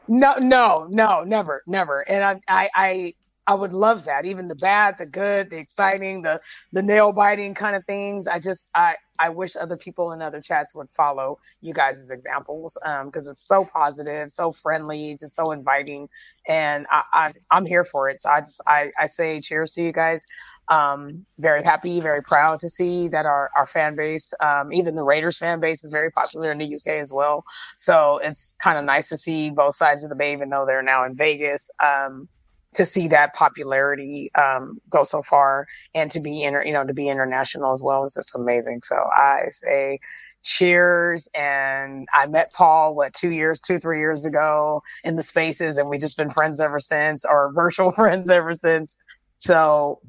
no, no, no, never, never. And I, I, I, I would love that. Even the bad, the good, the exciting, the the nail biting kind of things. I just, I, I wish other people in other chats would follow you guys' examples because it's so positive, so friendly, just so inviting, and I, I, I'm here for it. So I just, I, I say cheers to you guys. Um, very happy, very proud to see that our, our fan base, um, even the Raiders fan base, is very popular in the UK as well. So it's kind of nice to see both sides of the bay, even though they're now in Vegas, um, to see that popularity um, go so far and to be inter- you know to be international as well is just amazing. So I say cheers and I met Paul what two years, two three years ago in the spaces, and we've just been friends ever since, or <laughs> virtual friends ever since. So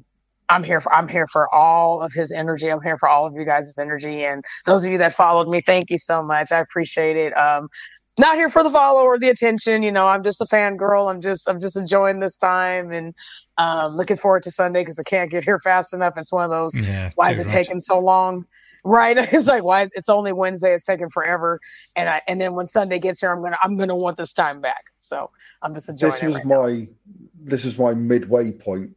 I'm here for I'm here for all of his energy. I'm here for all of you guys' energy. And those of you that followed me, thank you so much. I appreciate it. Um not here for the follow or the attention. You know, I'm just a fangirl. I'm just I'm just enjoying this time and um looking forward to Sunday because I can't get here fast enough. It's one of those Yeah. why is it right. taking so long? Right. <laughs> It's like why is it's only Wednesday, it's taking forever. And I and then when Sunday gets here, I'm gonna I'm gonna want this time back. So I'm just enjoying this it was right now. my this was my midway point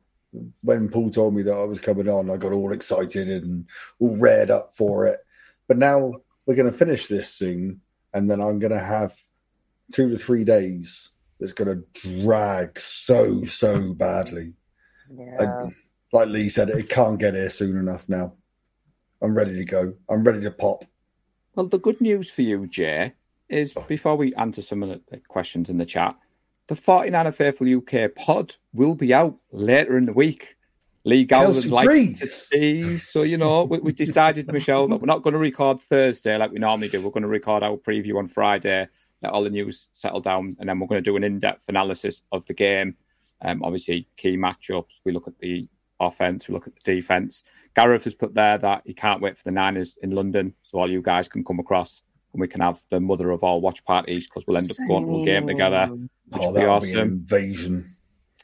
when Paul told me that I was coming on. I got all excited and all reared up for it. But now we're going to finish this soon, and then I'm going to have two to three days that's going to drag so so badly. Yeah. Like Lee said, it can't get here soon enough. Now I'm ready to go. I'm ready to pop. Well, the good news for you, Jay, is oh. before we answer some of the- the questions in the chat, the 49er Faithful UK pod will be out later in the week. Lee Gallagher's Kelsey like to Breeze. tease. So, you know, we, we decided, Michelle, that we're not going to record Thursday like we normally do. We're going to record our preview on Friday, let all the news settle down, and then we're going to do an in depth analysis of the game. Um, obviously, key matchups. We look at the offense, we look at the defense. Gareth has put there that he can't wait for the Niners in London, so all you guys can come across and we can have the mother of all watch parties because we'll end up going to a game together. Which Oh, would be that'll be an awesome. invasion.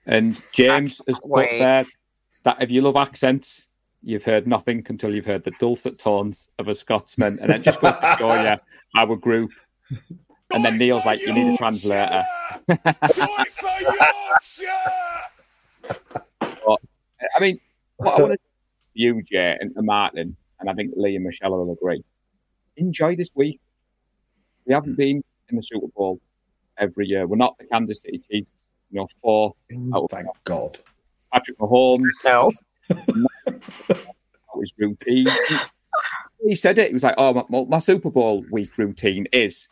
And James has put wait. there that if you love accents, you've heard nothing until you've heard the dulcet tones of a Scotsman, and then just goes to show you our group. And then Neil's like, "You need a translator." I mean, what I want to you, Jay, and Martin, and I think Lee and Michelle will agree. Enjoy this week. We haven't hmm. been in the Super Bowl every year. We're not the Kansas City Chiefs. You know, four out of Thank God. Patrick Mahomes. No. <laughs> That was routine. He said it. He was like, "Oh, my, my Super Bowl week routine is,"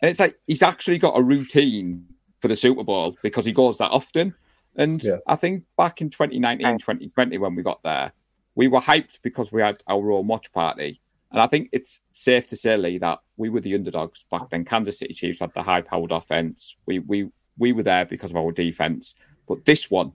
and it's like he's actually got a routine for the Super Bowl because he goes that often. And Yeah. I think back in 2019, 2020, when we got there, we were hyped because we had our own watch party. And I think it's safe to say, Lee, that we were the underdogs back then. Kansas City Chiefs had the high-powered offense. We we we were there because of our defense. But this one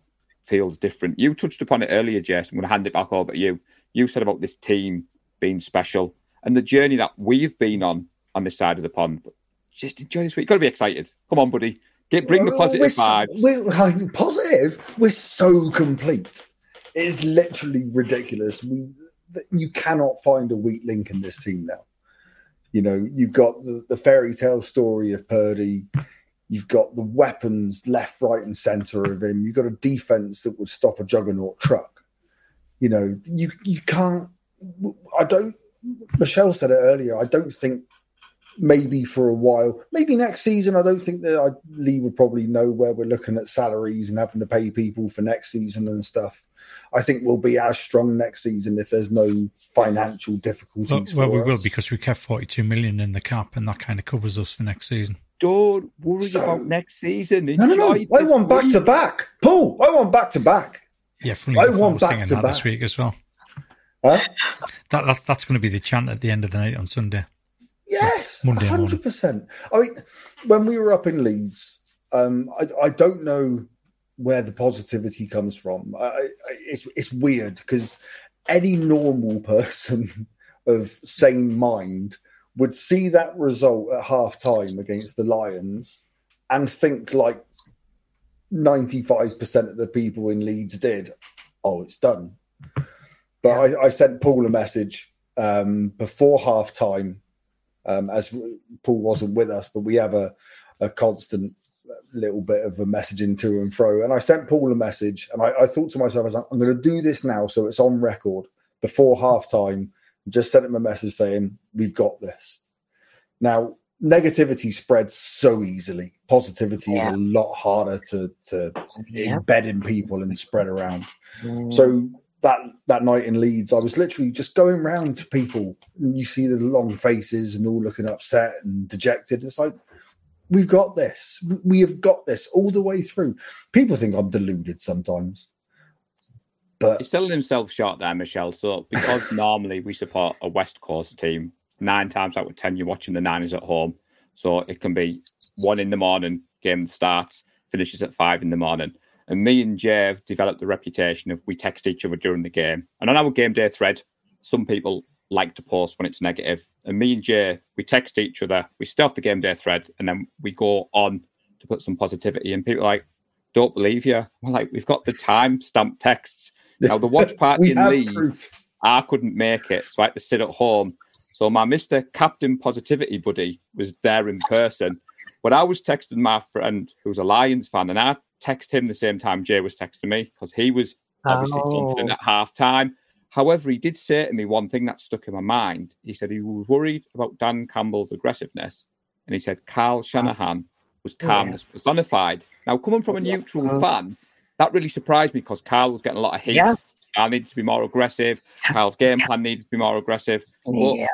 feels different. You touched upon it earlier, Jess. I'm going to hand it back over to you. You said about this team being special and the journey that we've been on on this side of the pond. But just enjoy this week. You've got to be excited. Come on, buddy. Get bring the positive we're vibes. We're, positive. We're so complete. It is literally ridiculous. We you cannot find a weak link in this team now. You know, you've got the, the fairy tale story of Purdy. You've got the weapons left, right, and center of him. You've got a defense that would stop a juggernaut truck. You know, you you can't. I don't. Michelle said it earlier. I don't think maybe for a while, maybe next season. I don't think that I, Lee would probably know where we're looking at salaries and having to pay people for next season and stuff. I think we'll be as strong next season if there's no financial difficulties. Well, well we will because we kept 42 million in the cap, and that kind of covers us for next season. Don't worry So- about next season. No, no, no. I this want back to back. Paul, I want back to back. Yeah, funny I enough, I want was back thinking to that this week as well. Huh? That, that that's going to be the chant at the end of the night on Sunday. Yes, Monday hundred percent. I mean, when we were up in Leeds, um, I, I don't know where the positivity comes from. I, I, it's it's weird because any normal <laughs> person of sane mind would see that result at half time against the Lions and think like ninety five percent of the people in Leeds did. Oh, it's done. But I, I sent Paul a message um, before half time um, as Paul wasn't with us, but we have a, a constant little bit of a messaging to and fro. And I sent Paul a message, and I, I thought to myself, I was like, I'm going to do this now, so it's on record before half time. Just sent him a message saying, We've got this. Now, negativity spreads so easily. Positivity Yeah. is a lot harder to, to Yeah. embed in people and spread around. Mm. So that that night in Leeds, I was literally just going round to people. And you see the long faces and all looking upset and dejected. It's like we've got this. We have got this all the way through. People think I'm deluded sometimes, but He's selling himself short there, Michelle. So because <laughs> normally we support a West Coast team, nine times out of ten you're watching the Niners at home. So it can be one in the morning, game starts, finishes at five in the morning. And me and Jay have developed the reputation of we text each other during the game. And on our game day thread, some people like to post when it's negative. And me and Jay, we text each other, we off the game day thread, and then we go on to put some positivity. And people are like, don't believe you. We're like, we've got the time stamp texts. Now the watch <laughs> party in Leeds, proof. I couldn't make it, so I had to sit at home. So my Mister Captain Positivity buddy was there in person, but I was texting my friend who's a Lions fan, and I texted him the same time Jay was texting me because he was obviously oh. confident at half time. However, he did say to me one thing that stuck in my mind. He said he was worried about Dan Campbell's aggressiveness, and he said Kyle ah. Shanahan was calmness personified. Now, coming from a neutral uh-huh. fan, that really surprised me because Kyle was getting a lot of heat. Yeah. Kyle needed to be more aggressive. Kyle's game plan needed to be more aggressive. Well, yeah.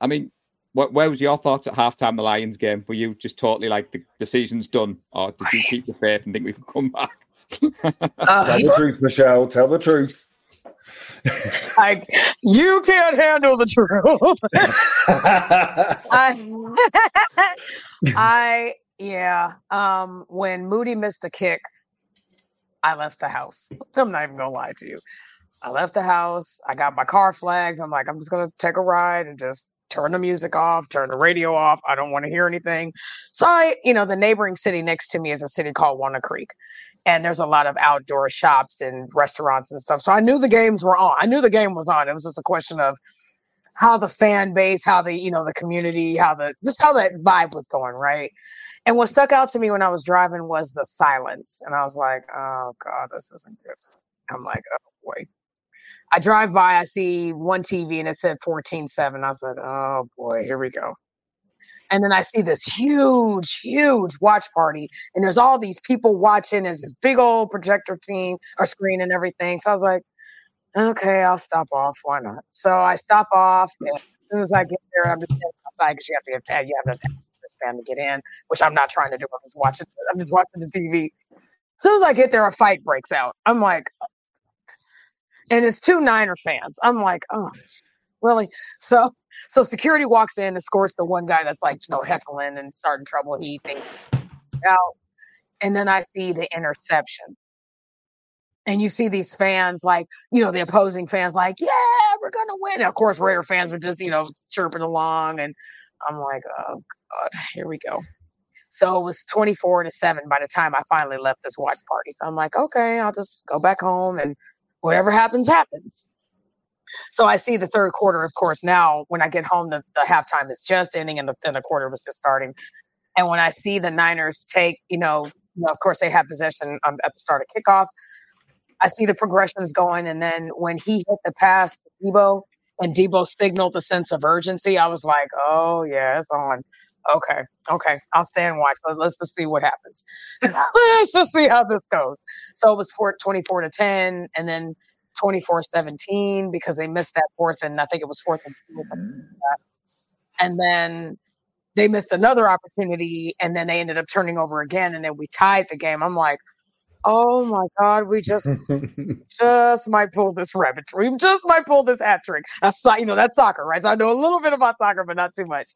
I mean, wh- where was your thoughts at halftime the Lions game? Were you just totally like the, the season's done, or did you keep the faith and think we could come back? <laughs> Uh, Tell the truth, Michelle. Tell the truth. <laughs> I, you can't handle the truth. <laughs> I, I, yeah. Um, when Moody missed the kick, I left the house. <laughs> I'm not even gonna lie to you. I left the house. I got my car flags. I'm like, I'm just gonna take a ride and just turn the music off, turn the radio off. I don't want to hear anything. So I, you know, the neighboring city next to me is a city called Walnut Creek. And there's a lot of outdoor shops and restaurants and stuff. So I knew the games were on. I knew the game was on. It was just a question of how the fan base, how the, you know, the community, how the just how that vibe was going, right? And what stuck out to me when I was driving was the silence. And I was like, oh God, this isn't good. I'm like, oh boy. I drive by, I see one TV and it said 14-7. I said, oh boy, here we go. And then I see this huge, huge watch party, and there's all these people watching. There's this big old projector team or screen and everything. So I was like, okay, I'll stop off. Why not? So I stop off, hmm. and as soon as I get there, I'm just outside because you have to get tag. You have to wristband to get in, which I'm not trying to do. I'm just watching. I'm just watching the TV. As soon as I get there, a fight breaks out. I'm like, and it's two Niner fans. I'm like, oh, really? So, so security walks in, escorts the one guy that's like, you know, heckling and starting trouble. He thinks out, and then I see the interception. And you see these fans, like, you know, the opposing fans, like, yeah, we're to win. And of course, Raider fans are just, you know, chirping along. And I'm like, oh, God, here we go. So it was 24 to 7 by the time I finally left this watch party. So I'm like, okay, I'll just go back home and whatever happens, happens. So I see the third quarter, of course, now when I get home, the, the halftime is just ending and the, and the quarter was just starting. And when I see the Niners take, you know, you know of course, they have possession um, at the start of kickoff. I see the progressions going. And then when he hit the pass to Deebo and Deebo signaled the sense of urgency, I was like, oh, yeah, it's on. Okay, okay, I'll stay and watch. Let's just see what happens. <laughs> Let's just see how this goes. So it was four, 24 to 10, and then 24 17 because they missed that fourth, and I think it was fourth and two. Mm. And then they missed another opportunity, and then they ended up turning over again, and then we tied the game. I'm like, oh my god, we just <laughs> just might pull this rabbit. We just might pull this hat trick. That's you know that's soccer, right? So I know a little bit about soccer, but not too much.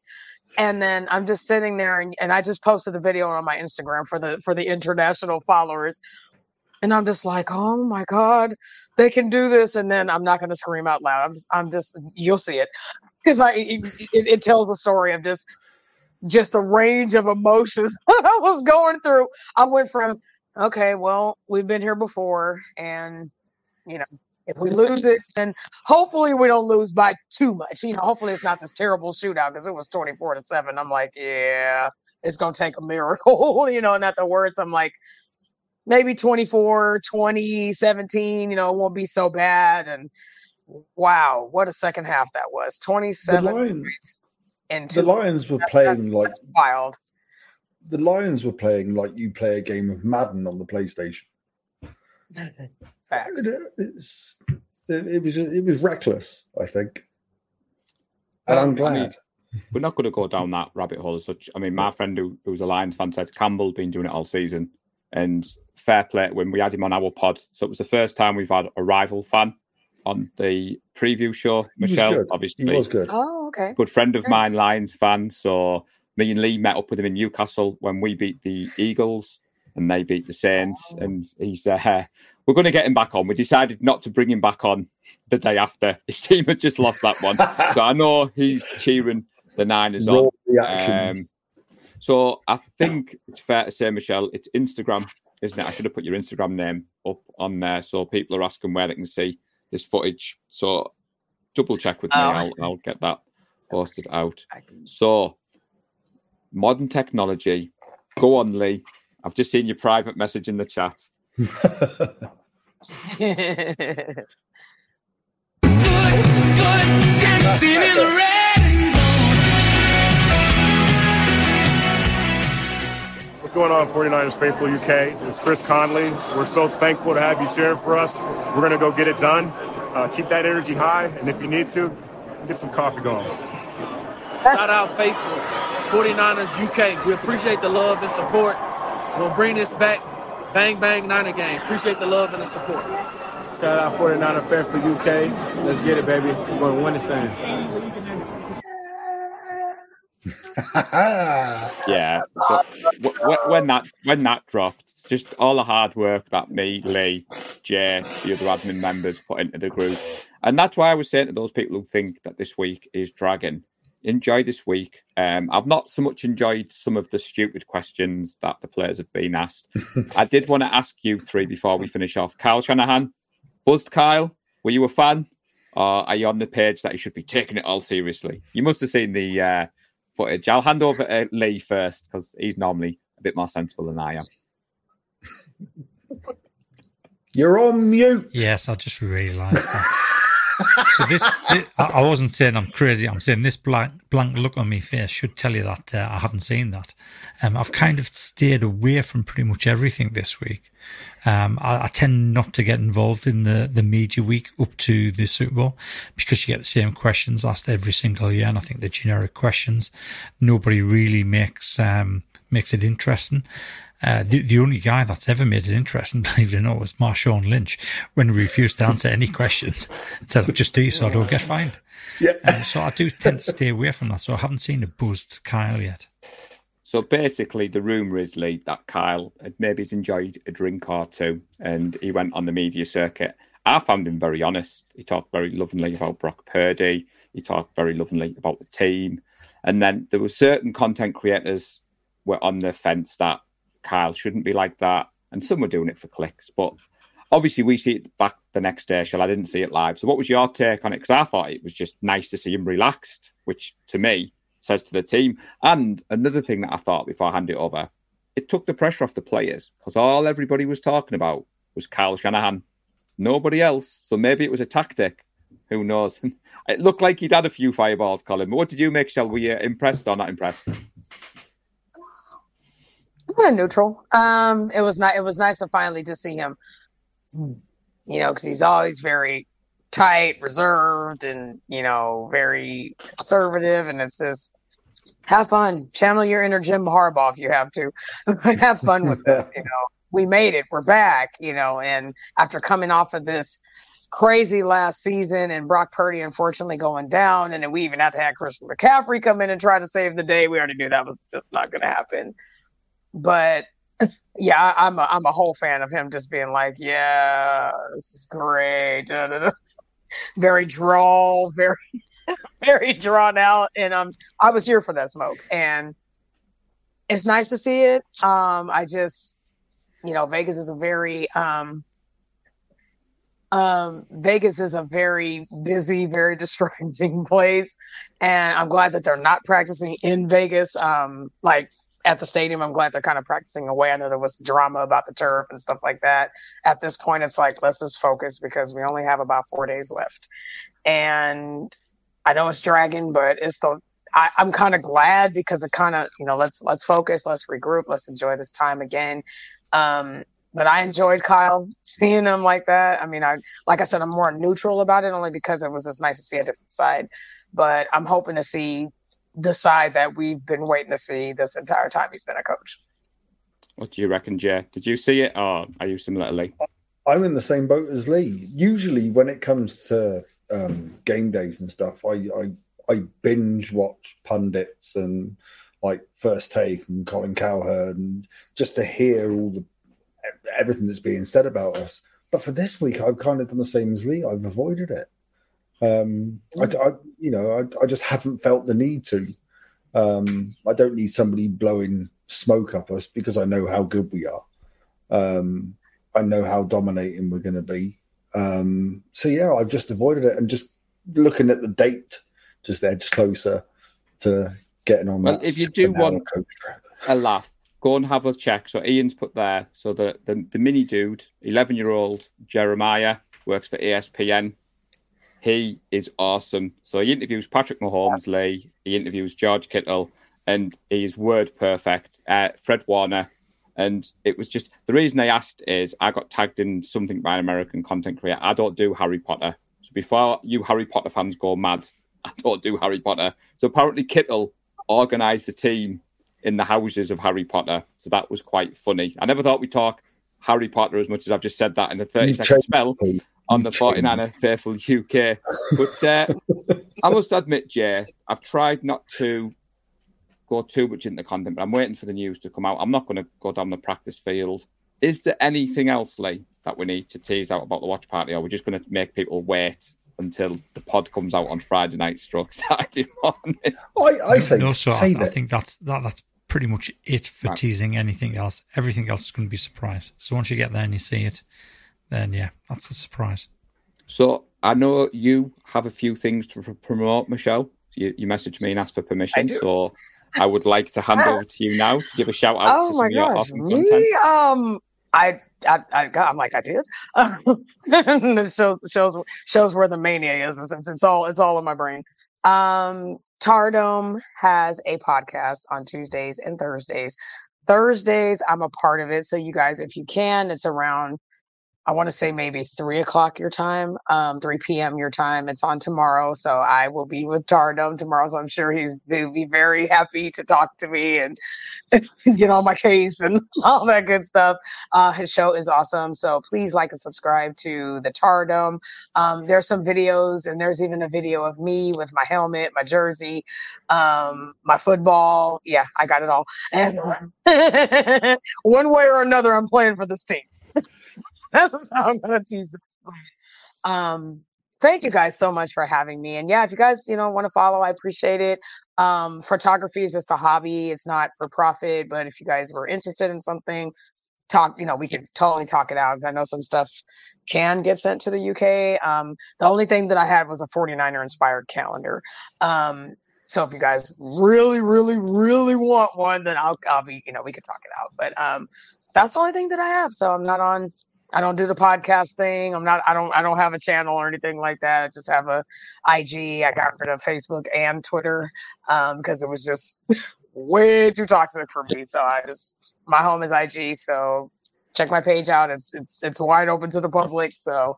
And then I'm just sitting there, and, and I just posted the video on my Instagram for the for the international followers. And I'm just like, oh my god, they can do this. And then I'm not going to scream out loud. I'm just, I'm just you'll see it because I it, it, it tells a story of just just a range of emotions <laughs> I was going through. I went from okay, well, we've been here before, and you know, if we <laughs> lose it, then hopefully we don't lose by too much. You know, hopefully it's not this terrible shootout because it was 24 to 7. I'm like, yeah, it's gonna take a miracle, <laughs> you know, and at the worst, I'm like, maybe 24, 20, 17, you know, it won't be so bad. And wow, what a second half that was. 27 The Lions- the Lions were playing like wild. The Lions were playing like you play a game of Madden on the PlayStation. Facts. Uh, it, it's, it was it was reckless, I think, and Well, I'm I glad. mean, we're not going to go down that rabbit hole as such. I mean, my friend who, who's a Lions fan said Campbell been doing it all season, and fair play when we had him on our pod. So it was the first time we've had a rival fan on the preview show. He was Michelle, good. obviously, He was good. Oh, okay. good friend of Nice. mine, Lions fan. So me and Lee met up with him in Newcastle when we beat the Eagles and they beat the Saints. Oh. And he's uh, we're going to get him back on. We decided not to bring him back on the day after. <laughs> His team had just lost that one, <laughs> so I know he's cheering the Niners on. Raw. Um, so I think it's fair to say, Michelle, it's Instagram, isn't it? I should have put your Instagram name up on there so people are asking where they can see this footage. So double check with me. Oh. I'll, I'll get that posted out. So modern technology. Go on, Lee. I've just seen your private message in the chat. What's going on, 49ers Faithful UK? It's Chris Conley. We're so thankful to have you cheering for us. We're going to go get it done. Uh, keep that energy high, and if you need to, get some coffee going. Shout out Faithful, 49ers UK. We appreciate the love and support. We'll bring this back. Bang, bang, Niner gang. Appreciate the love and the support. Shout out 49er for UK. Let's get it, baby. We're going to win this thing. <laughs> Yeah. So w- w- when that when that dropped, just all the hard work that me, Lee, Jay, the other admin members put into the group, and that's why I was saying to those people who think that this week is dragging, enjoy this week. Um, I've not so much enjoyed some of the stupid questions that the players have been asked. <laughs> I did want to ask you three before we finish off. Kyle Shanahan, buzzed Kyle. Were you a fan? Or are you on the page that you should be taking it all seriously? You must have seen the uh, footage. I'll hand over to Lee first because he's normally a bit more sensible than I am. You're on mute. Yes, I just realised that. <laughs> so this, this, I wasn't saying I'm crazy. I'm saying this blank, blank look on my face should tell you that uh, I haven't seen that. Um, I've kind of stayed away from pretty much everything this week. Um, I, I, tend not to get involved in the, the media week up to the Super Bowl because you get the same questions asked every single year. And I think the generic questions, nobody really makes, um, makes it interesting. Uh, the, the only guy that's ever made it interesting, <laughs> believe it or not, was Marshawn Lynch when he refused to answer any <laughs> questions and said, just do so I don't get fined. Yeah. Um, so I do tend to stay away from that. So I haven't seen a buzzed Kyle yet. So basically, the rumour is, Lee, that Kyle had maybe enjoyed a drink or two and he went on the media circuit. I found him very honest. He talked very lovingly about Brock Purdy. He talked very lovingly about the team. And then there were certain content creators were on the fence that Kyle shouldn't be like that. And some were doing it for clicks. But obviously, we see it back the next day. Shall I didn't see it live. So, what was your take on it? Because I thought it was just nice to see him relaxed, which to me says to the team. And another thing that I thought before I hand it over, it took the pressure off the players because all everybody was talking about was Kyle Shanahan, nobody else. So maybe it was a tactic. Who knows? <laughs> it looked like he'd had a few fireballs, Colin. But what did you make? Shall we uh, impressed or not impressed? Kind of neutral. Um, it was not. It was nice to finally to see him. You know, because he's always very tight, reserved, and you know, very conservative. And it's just have fun, channel your inner Jim Harbaugh if you have to. <laughs> have fun with this. You know, we made it. We're back. You know, and after coming off of this crazy last season and Brock Purdy unfortunately going down, and then we even had to have Christian McCaffrey come in and try to save the day. We already knew that was just not going to happen. But yeah, I'm a I'm a whole fan of him just being like, yeah, this is great. Very droll, very <laughs> very drawn out, and um, I was here for that smoke, and it's nice to see it. Um, I just, you know, Vegas is a very um, um, Vegas is a very busy, very <laughs> distracting place, and I'm glad that they're not practicing in Vegas. Um, like at the stadium. I'm glad they're kind of practicing away. I know there was drama about the turf and stuff like that. At this point, it's like let's just focus because we only have about four days left. And I know it's dragging, but it's the I, am kind of glad because it kind of you know let's let's focus, let's regroup, let's enjoy this time again. Um, but I enjoyed Kyle <laughs> seeing him like that. I mean, I like I said, I'm more neutral about it only because it was just nice to see a different side. But I'm hoping to see the side that we've been waiting to see this entire time he's been a coach. What do you reckon, Jay? Did you see it, or are you similar to Lee? I'm in the same boat as Lee. Usually, when it comes to um, game days and stuff, I, I I binge watch pundits and like First Take and Colin Cowherd, and just to hear all the everything that's being said about us. But for this week, I've kind of done the same as Lee. I've avoided it. Um, I, I, you know, I, I, just haven't felt the need to. Um, I don't need somebody blowing smoke up us because I know how good we are. Um, I know how dominating we're going to be. Um, so yeah, I've just avoided it and just looking at the date, just edge closer to getting on. Well, if you do want a laugh, go and have a check. So Ian's put there. So the the, the mini dude, eleven year old Jeremiah, works for ESPN he is awesome. So he interviews Patrick Mahomes, Lee. He interviews George Kittle, and he's word perfect. Uh, Fred Warner, and it was just the reason I asked is I got tagged in something by an American content creator. I don't do Harry Potter, so before you Harry Potter fans go mad, <laughs> I don't do Harry Potter. So apparently Kittle organised the team in the houses of Harry Potter, so that was quite funny. I never thought we'd talk Harry Potter as much as I've just said that in a 30 second spell on the 49er Faithful UK. But uh, <laughs> I must admit, Jay, I've tried not to go too much into content, but I'm waiting for the news to come out. I'm not going to go down the practice field. Is there anything else, Lee, that we need to tease out about the watch party, or we're just going to make people wait until the pod comes out on Friday night, stroke <laughs> Saturday morning. I, I say, no, so I, save I it. think that's that, that's pretty much it for Right. teasing anything else. Everything else is going to be a surprise. So once you get there and you see it, then yeah, that's a surprise. So I know you have a few things to pr- promote, Michelle. You, you messaged me and asked for permission, do. so I would like to hand over to you now to give a shout out to Oh some my of your gosh, awesome me? content. Um, I, I, I, God, I'm like, I did. <laughs> it shows, shows, shows where the mania is. It's, it's all, it's all in my brain. Um, Tardome has a podcast on Tuesdays and Thursdays. Thursdays, I'm a part of it. So you guys, if you can, it's around I want to say maybe three o'clock your time, um, 3 p.m. your time. It's on tomorrow. So I will be with Tardom tomorrow. So I'm sure he's he'll be very happy to talk to me and <laughs> get on my case and <laughs> all that good stuff. Uh, his show is awesome. So please like and subscribe to the Tardom. Um, there's some videos and there's even a video of me with my helmet, my jersey, um, my football. Yeah, I got it all. And <laughs> one way or another, I'm playing for this team. <laughs> That's how I'm gonna tease them. Um, thank you guys so much for having me. And yeah, if you guys, you know, want to follow, I appreciate it. Um, photography is just a hobby, it's not for profit, but if you guys were interested in something, talk, you know, we could totally talk it out. I know some stuff can get sent to the UK. Um, the only thing that I had was a 49er inspired calendar. Um, so if you guys really, really, really want one, then I'll I'll be, you know, we could talk it out. But um that's the only thing that I have. So I'm not on I don't do the podcast thing. I'm not I don't I don't have a channel or anything like that. I just have a IG. I got rid of Facebook and Twitter um because it was just way too toxic for me. So I just my home is IG. So check my page out. It's it's it's wide open to the public. So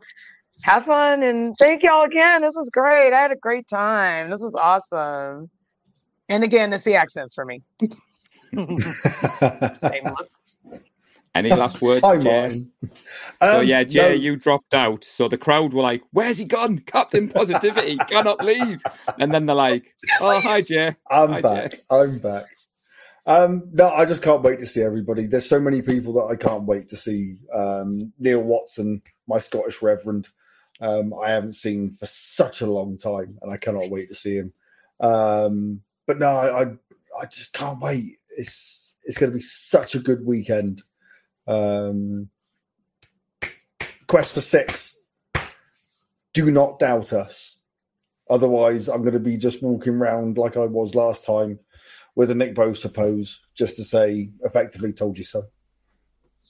have fun and thank y'all again. This was great. I had a great time. This was awesome. And again, it's the accents for me. <laughs> <laughs> Shameless. Any last <laughs> words, Hi, Jay? Martin. So Um, yeah, Jay, no, you dropped out. So the crowd were like, "Where's he gone? Captain Positivity cannot leave." And then they're like, "Oh, hi, Jay." I'm Hi, back. Jay. I'm back. Um, no, I just can't wait to see everybody. There's so many people that I can't wait to see. Um, Neil Watson, my Scottish Reverend, um, I haven't seen for such a long time, and I cannot wait to see him. Um, but no, I, I, I just can't wait. It's it's going to be such a good weekend. Um, quest for six. Do not doubt us. Otherwise, I'm going to be just walking around like I was last time with a Nick Bosa pose just to say, effectively, told you so.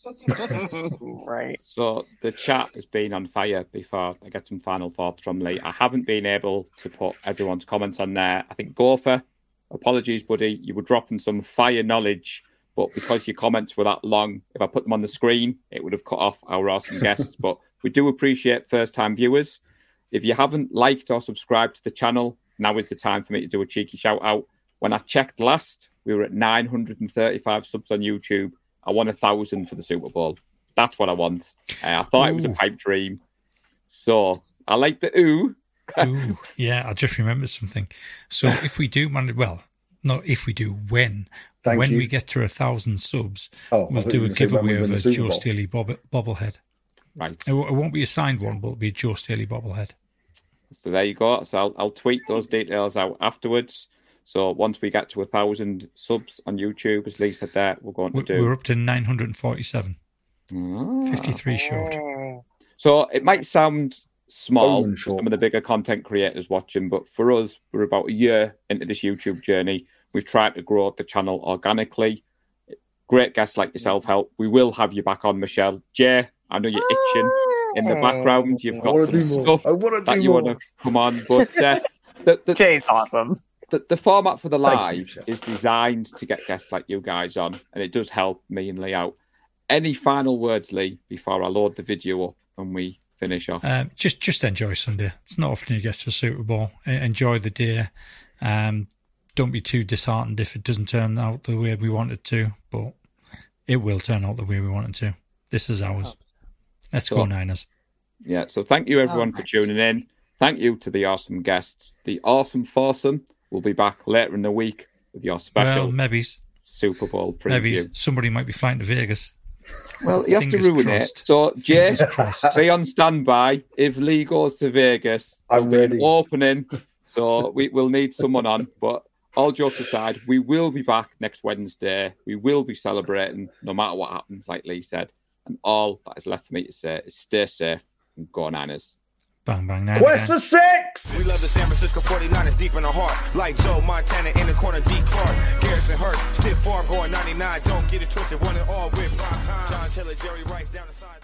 <laughs> right. So the chat has been on fire before I get some final thoughts from Lee. I haven't been able to put everyone's comments on there. I think Gopher, apologies, buddy, you were dropping some fire knowledge, but because your comments were that long, if I put them on the screen, it would have cut off our awesome <laughs> guests. But we do appreciate first time viewers. If you haven't liked or subscribed to the channel, now is the time for me to do a cheeky shout out. When I checked last, we were at 935 subs on YouTube. I want a thousand for the Super Bowl. That's what I want. Uh, I thought it was a pipe dream. So I like the ooh. Ooh, yeah, I just remembered something. So if we do manage, well, not if we do, when Thank when you. we get to a thousand subs, Oh, we'll do a were gonna say when we giveaway of a Super Joe Bowl. Staley bob- bobblehead. Right. It, w- it won't be a signed one, but it'll be a Joe Staley bobblehead. So there you go. So I'll, I'll tweet those details out afterwards. So once we get to a thousand subs on YouTube, as Lee said there, we're going to We- do. We're up to 947, Ah. 53 short. So it might sound small Bone some of the bigger content creators watching, but for us, we're about a year into this YouTube journey. We've tried to grow the channel organically. Great guests like yourself help. We will have you back on, Michelle. Jay, I know you're itching in the background. You've got some to do more. stuff I want to that do you want to come on, but uh, <laughs> the, the, Jay's awesome. the, the format for the Thank you, live is designed to get guests like you guys on, and it does help me and Lee out. Any final words, Lee, before I load the video up and we finish off? Um, just just enjoy Sunday. It's not often you get to a Super Bowl. Enjoy the day. Um, don't be too disheartened if it doesn't turn out the way we want it to, but it will turn out the way we want it to. This is ours. Let's go Niners. Yeah, so thank you everyone oh, for tuning in. Thank you to the awesome guests. The awesome foursome will be back later in the week with your special Well, maybe Super Bowl preview. maybe somebody might be flying to Vegas. Well, he has to ruin crossed. it. So, Jay, Fingers be on standby. If Lee goes to Vegas, I'm there'll an ready. Opening. So we will need someone on. But all jokes aside, we will be back next Wednesday. We will be celebrating no matter what happens, like Lee said. And all that is left for me to say is stay safe and go Niners. Bang bang nine. Quest again. for six. We love the San Francisco 49ers deep in the heart. Like Joe Montana in the corner, D. Clark. Garrison Hearst, stiff farm going 99. Don't get it twisted, one and all with prime time. John Taylor, Jerry Rice down the sideline.